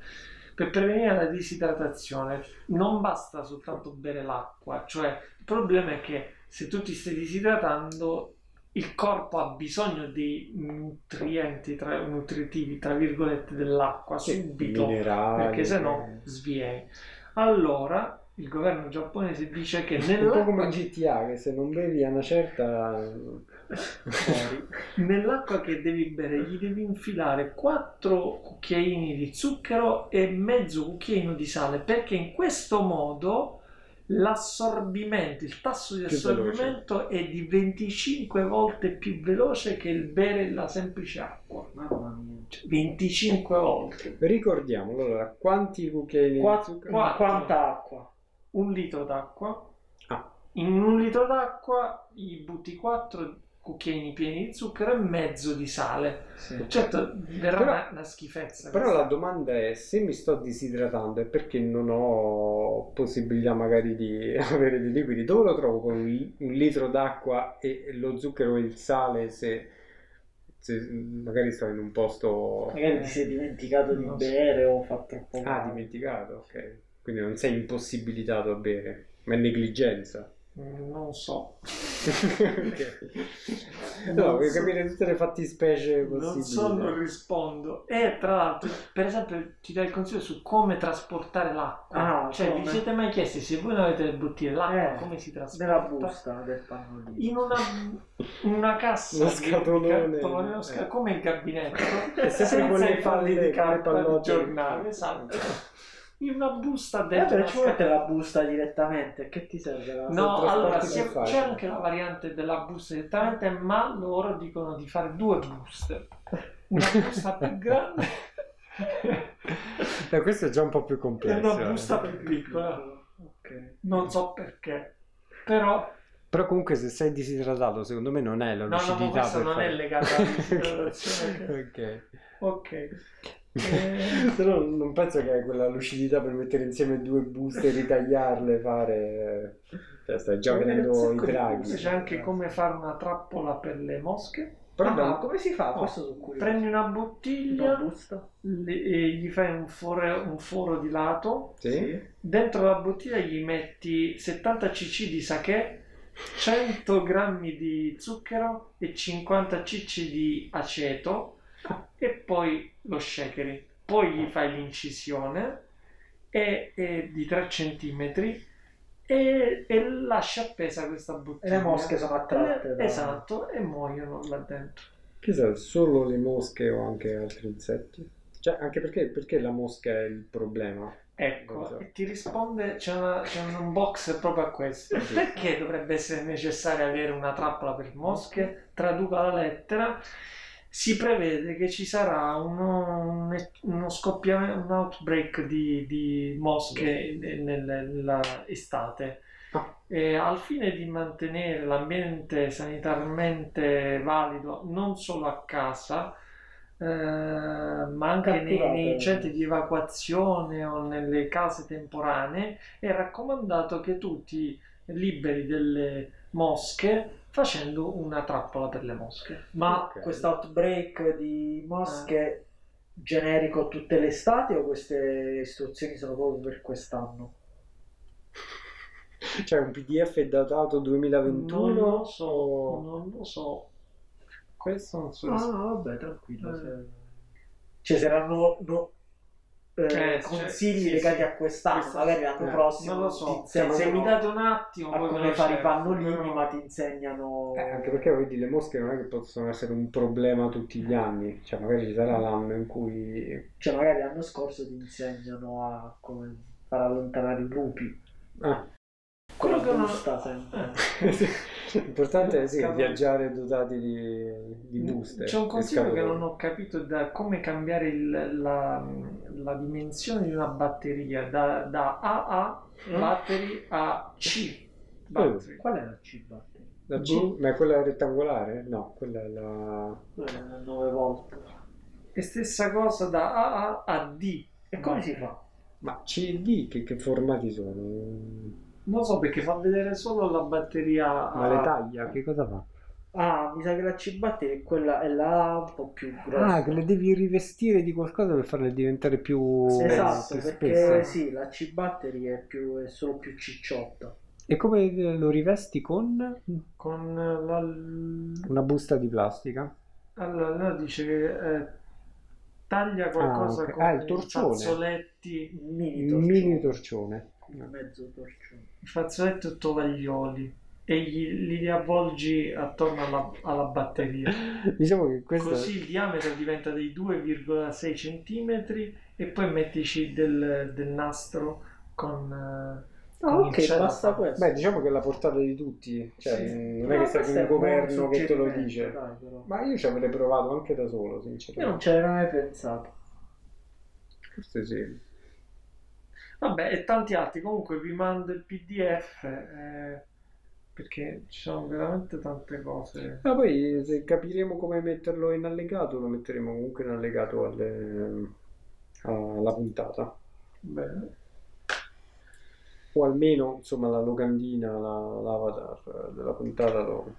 Per prevenire la disidratazione non basta soltanto bere l'acqua, cioè il problema è che se tu ti stai disidratando il corpo ha bisogno di nutrienti, tra, nutritivi, tra virgolette, dell'acqua subito minerali, perché se no eh. svieni. Allora il governo giapponese dice che Un po' come GTA, che se non bevi a una certa... Fuori. nell'acqua che devi bere gli devi infilare 4 cucchiaini di zucchero e mezzo cucchiaino di sale perché in questo modo l'assorbimento, il tasso di assorbimento è di 25 volte più veloce che il bere la semplice acqua. Mamma mia. Cioè, 25 volte. Ricordiamo, allora, quanti cucchiaini di Qua- zucchero? qua- Quanta acqua? Un litro d'acqua Ah, In un litro d'acqua gli butti 4 cucchiaini pieni di zucchero e mezzo di sale. Sì. Certo, verrà Però- una, una schifezza. Però questa. la domanda è, se mi sto disidratando è perché non ho possibilità magari di avere dei liquidi, dove lo trovo con un, un litro d'acqua e lo zucchero e il sale se, se magari sto in un posto... Magari ti sei dimenticato di so. bere o fa troppo Ah, male. dimenticato, ok. Quindi non sei impossibilitato a bere, ma è negligenza. Non so. Ok. No, Non vuoi so. capire tutte le fattispecie Non possibili. so, non rispondo. E tra l'altro, per esempio, ti dai il consiglio su come trasportare l'acqua. Ah, cioè, come? vi siete mai chiesti se voi non avete le bottiglie, l'acqua Eh, come si trasporta? Nella busta del pannolino. In una, una cassa Uno di- scatolone. cartone, sca- Eh. come il gabinetto, È sempre con senza le i falli di le carta del pallotte. giornale, esatto. In una busta Eh, dentro una ci mette la busta direttamente. Che ti serve la No, allora facile. c'è anche la variante della busta direttamente, ma loro dicono di fare due buste. Una busta più grande Eh, questo è già un po' più e complesso. una eh. busta più piccola. Ok. Non so perché, però Però comunque se sei disidratato, secondo me non è la no, no, lucidità ma questo non fare- è legato alla disidratazione. ok. ok. Eh, Se no, non penso che hai quella lucidità per mettere insieme due buste, ritagliarle, fare... Cioè, stai già vedendo i draghi. c'è anche come fare una trappola per le mosche. Però Ah, come si fa? curioso. Prendi una Una bottiglia, busta? le- e gli fai un foro, un foro di lato, Sì? dentro la bottiglia gli metti 70 cc di sake, 100 grammi di zucchero e 50 cc di aceto e poi lo shakeri. Poi gli fai l'incisione e, e di 3 cm e, e lasci appesa questa E bottiglia. le mosche sono attratte da... Esatto, e muoiono là dentro. Chissà, solo le mosche o anche altri insetti? Cioè, anche perché, perché la mosca è il problema? Ecco, e ti risponde, c'è, una- c'è un box proprio a questo. Perché dovrebbe essere necessario avere una trappola per mosche? Traduca la lettera. Si prevede che ci sarà uno, un- uno scoppiamento, un outbreak di, di mosche nel- nel- nella estate. Ah. E al fine di mantenere l'ambiente sanitarmente valido non solo a casa, eh, ma anche nei, nei centri di evacuazione o nelle case temporanee, è raccomandato che tu ti liberi delle mosche facendo una trappola per le mosche. Ma Ok. questo outbreak di Eh. mosche generico tutte le estati o queste istruzioni sono proprio per quest'anno? C'è un PDF datato 2021? Non lo so, o- non lo so. Questo non so. Ah, vabbè, tranquillo. Eh. se- Cioè, saranno no, eh, Eh, consigli sì, legati sì. a quest'anno, Questo- magari l'anno eh, prossimo non lo ti so. Se, insegnano se mi date un attimo, ve come fare i pannolini, però- ma ti insegnano... Eh, anche perché vedi, le mosche non è che possono essere un problema tutti gli anni, cioè magari ci sarà l'anno in cui... Cioè, magari l'anno scorso ti insegnano a come far allontanare i lupi. Ah, la Quello che non- busta sempre. l'importante è sì, Scavo- viaggiare dotati di, di buste. C'è un e consiglio che non ho capito da come cambiare il- la, la dimensione di una batteria da, da AA Mm. battery a C battery. Qual è la C-battery? La C, ma è quella rettangolare? No, quella è la... Quella è 9 volte. E stessa cosa da AA a D. E come si fa? Ma CD che, che formati sono? Non so perché fa vedere solo la batteria Ma le A. taglia, che cosa fa? Ah, mi sa che la C-battery è quella è la un po' più grossa. Ah, che le devi rivestire di qualcosa per farle diventare più, Esatto, più perché spesse. sì, la C-battery è, più, è solo più cicciotta. E come lo rivesti con Con la... una busta di plastica? Allora, allora dice che eh, taglia qualcosa Ah, ok. con Ah, il i torcione. mini torcione. mini torcione. Il mezzo torcione. i fazzoletti o tovaglioli e gli, li avvolgi attorno alla, alla batteria. Diciamo che questo Così il diametro diventa di 2,6 cm e poi mettici del, del nastro con... Ah, con ok, il basta questo. Beh, diciamo che è la portata di tutti, cioè Sì. non è No, che questo un governo che te lo dice. dai. Ma io ci avrei provato anche da solo, Io non sinceramente. ci avrei mai pensato. Forse sì. Vabbè, e tanti altri. Comunque vi mando il PDF eh, perché ci sono veramente tante cose. Ma poi se capiremo come metterlo in allegato, lo metteremo comunque in allegato alle- alla puntata. Bene. O almeno, insomma, la locandina, la- l'avatar della puntata lo,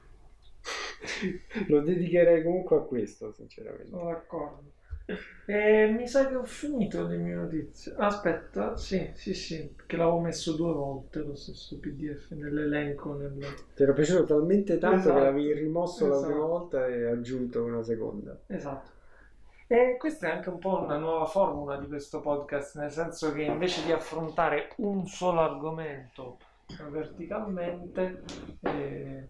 lo dedicherei comunque a questo, sinceramente. Sono d'accordo. E mi sa che ho finito le mie notizie. Aspetta, sì, sì, sì, perché l'avevo messo due volte lo stesso PDF nell'elenco. Nel... Ti era piaciuto talmente tanto Esatto. che l'avevi rimosso la Esatto. prima volta e aggiunto una seconda. Esatto. E questa è anche un po' una nuova formula di questo podcast, nel senso che invece di affrontare un solo argomento verticalmente, eh,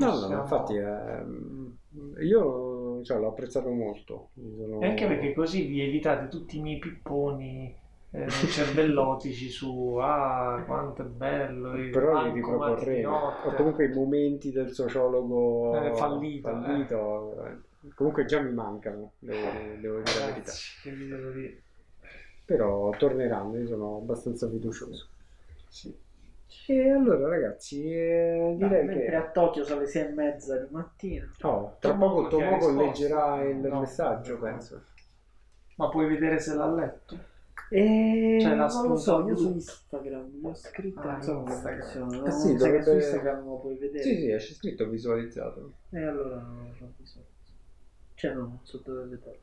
No, no, infatti ehm, io cioè, l'ho apprezzato molto. Sono- E anche perché così vi evitate tutti i miei pipponi eh, cervellotici su ah quanto è bello il Però li riproporremo. O comunque i momenti del sociologo Eh, fallito, fallito, eh, comunque già mi mancano, devo, devo dire la verità. Devo dire? Però torneranno, io sono abbastanza fiducioso. Sì. E allora ragazzi, eh, direi Mentre che... a Tokyo sono le sei e mezza di mattina. Oh, tra poco Tomoko leggerà il No. messaggio, penso. Ma puoi vedere se l'ha letto? E Cioè, la non lo so, io su Instagram gli ho scritto, Ah, so Instagram. Eh No, sì, dovrebbe- su Instagram lo puoi vedere. Sì, sì, esce scritto visualizzato. E allora non lo so, bisogna- Cioè no, non so dove vedere.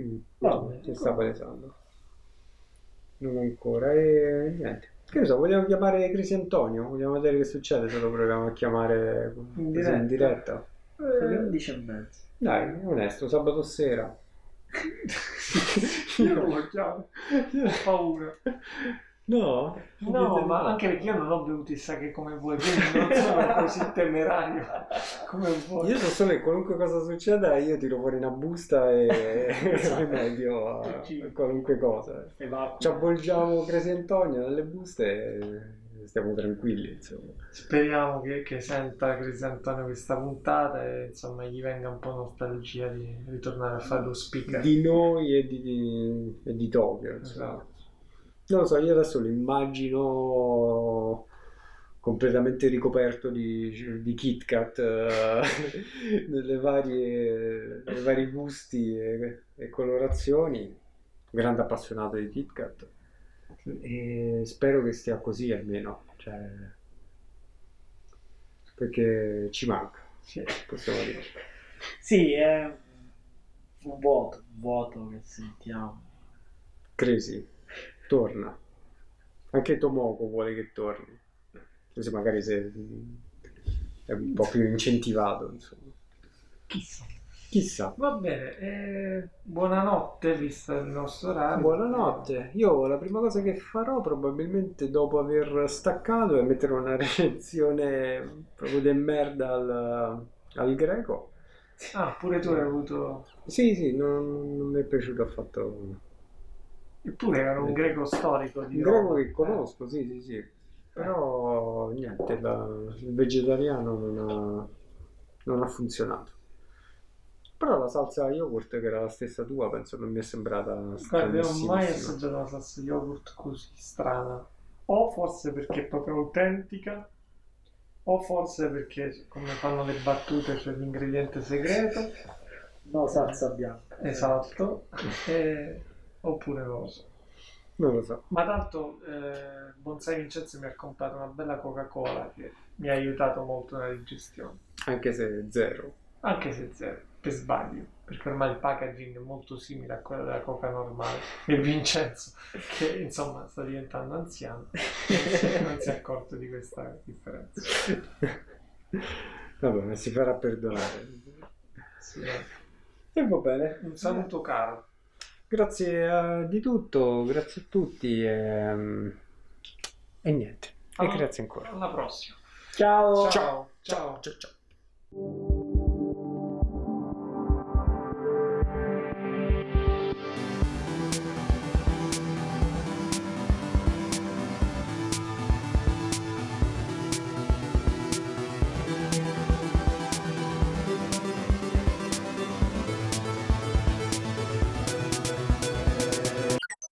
Mm, Vabbè, si sta palesando. Non ancora. E niente. Che ne so, vogliamo chiamare Crisi Antonio? Vogliamo vedere che succede se lo proviamo a chiamare In così in diretta? Eh, 11 e mezza. dai, onesto, sabato sera. Io non lo chiamo, ho paura. No? No, ma anche perché io non ho bevuto chissà che come vuoi, quindi non sono così temerario come vuoi. Io so solo che qualunque cosa succeda io tiro fuori una busta e rimedio a a qualunque cosa. Ci avvolgiamo Cresi Antonio nelle buste e stiamo tranquilli, insomma. Speriamo che, che senta Cristian Antonio questa puntata e insomma gli venga un po' nostalgia di ritornare a fare lo speaker. Di noi e di, di- e di Tokyo, insomma. Esatto. Non lo so, io adesso lo immagino completamente ricoperto di, di Kit Kat eh, nelle varie, nei vari gusti e, e colorazioni. Grande appassionato di Kit Kat. E spero che stia così almeno. Cioè, perché ci manca, Sì. possiamo dire. Sì, è un vuoto, un vuoto che sentiamo. Crisi, torna. Anche Tomoko vuole che torni. Così magari se è un po' più incentivato, insomma. Chissà. Chissà. Va bene, eh, buonanotte visto il nostro orario. Buonanotte. Io la prima cosa che farò probabilmente dopo aver staccato è mettere una recensione proprio de merda al, al greco. Ah, pure tu hai avuto... Sì, sì, non, non mi è piaciuto affatto. Eppure era un greco storico di Il greco che conosco, sì, sì, sì. Però niente, la- il vegetariano non ha, non ha funzionato. Però la salsa yogurt, che era la stessa tua, penso non mi è sembrata io non ho mai assaggiato una salsa yogurt così strana. O forse perché è proprio autentica, o forse perché come fanno le battute c'è l'ingrediente segreto. No, salsa bianca. Esatto. E- Oppure so. Non lo so. Ma tanto eh, Bonsai Vincenzo mi ha comprato una bella Coca-Cola che mi ha aiutato molto nella digestione. Anche se zero. Anche se zero, per sbaglio, perché ormai il packaging è molto simile a quello della Coca normale. E Vincenzo, che insomma sta diventando anziano, non si, è accorto di questa differenza. Vabbè, ma si farà perdonare. Sì, eh. E va bene. Un saluto caro. Grazie eh, di tutto, grazie a tutti e, e niente. E Alla- grazie ancora. Alla prossima. Ciao. Ciao. Ciao. ciao. ciao.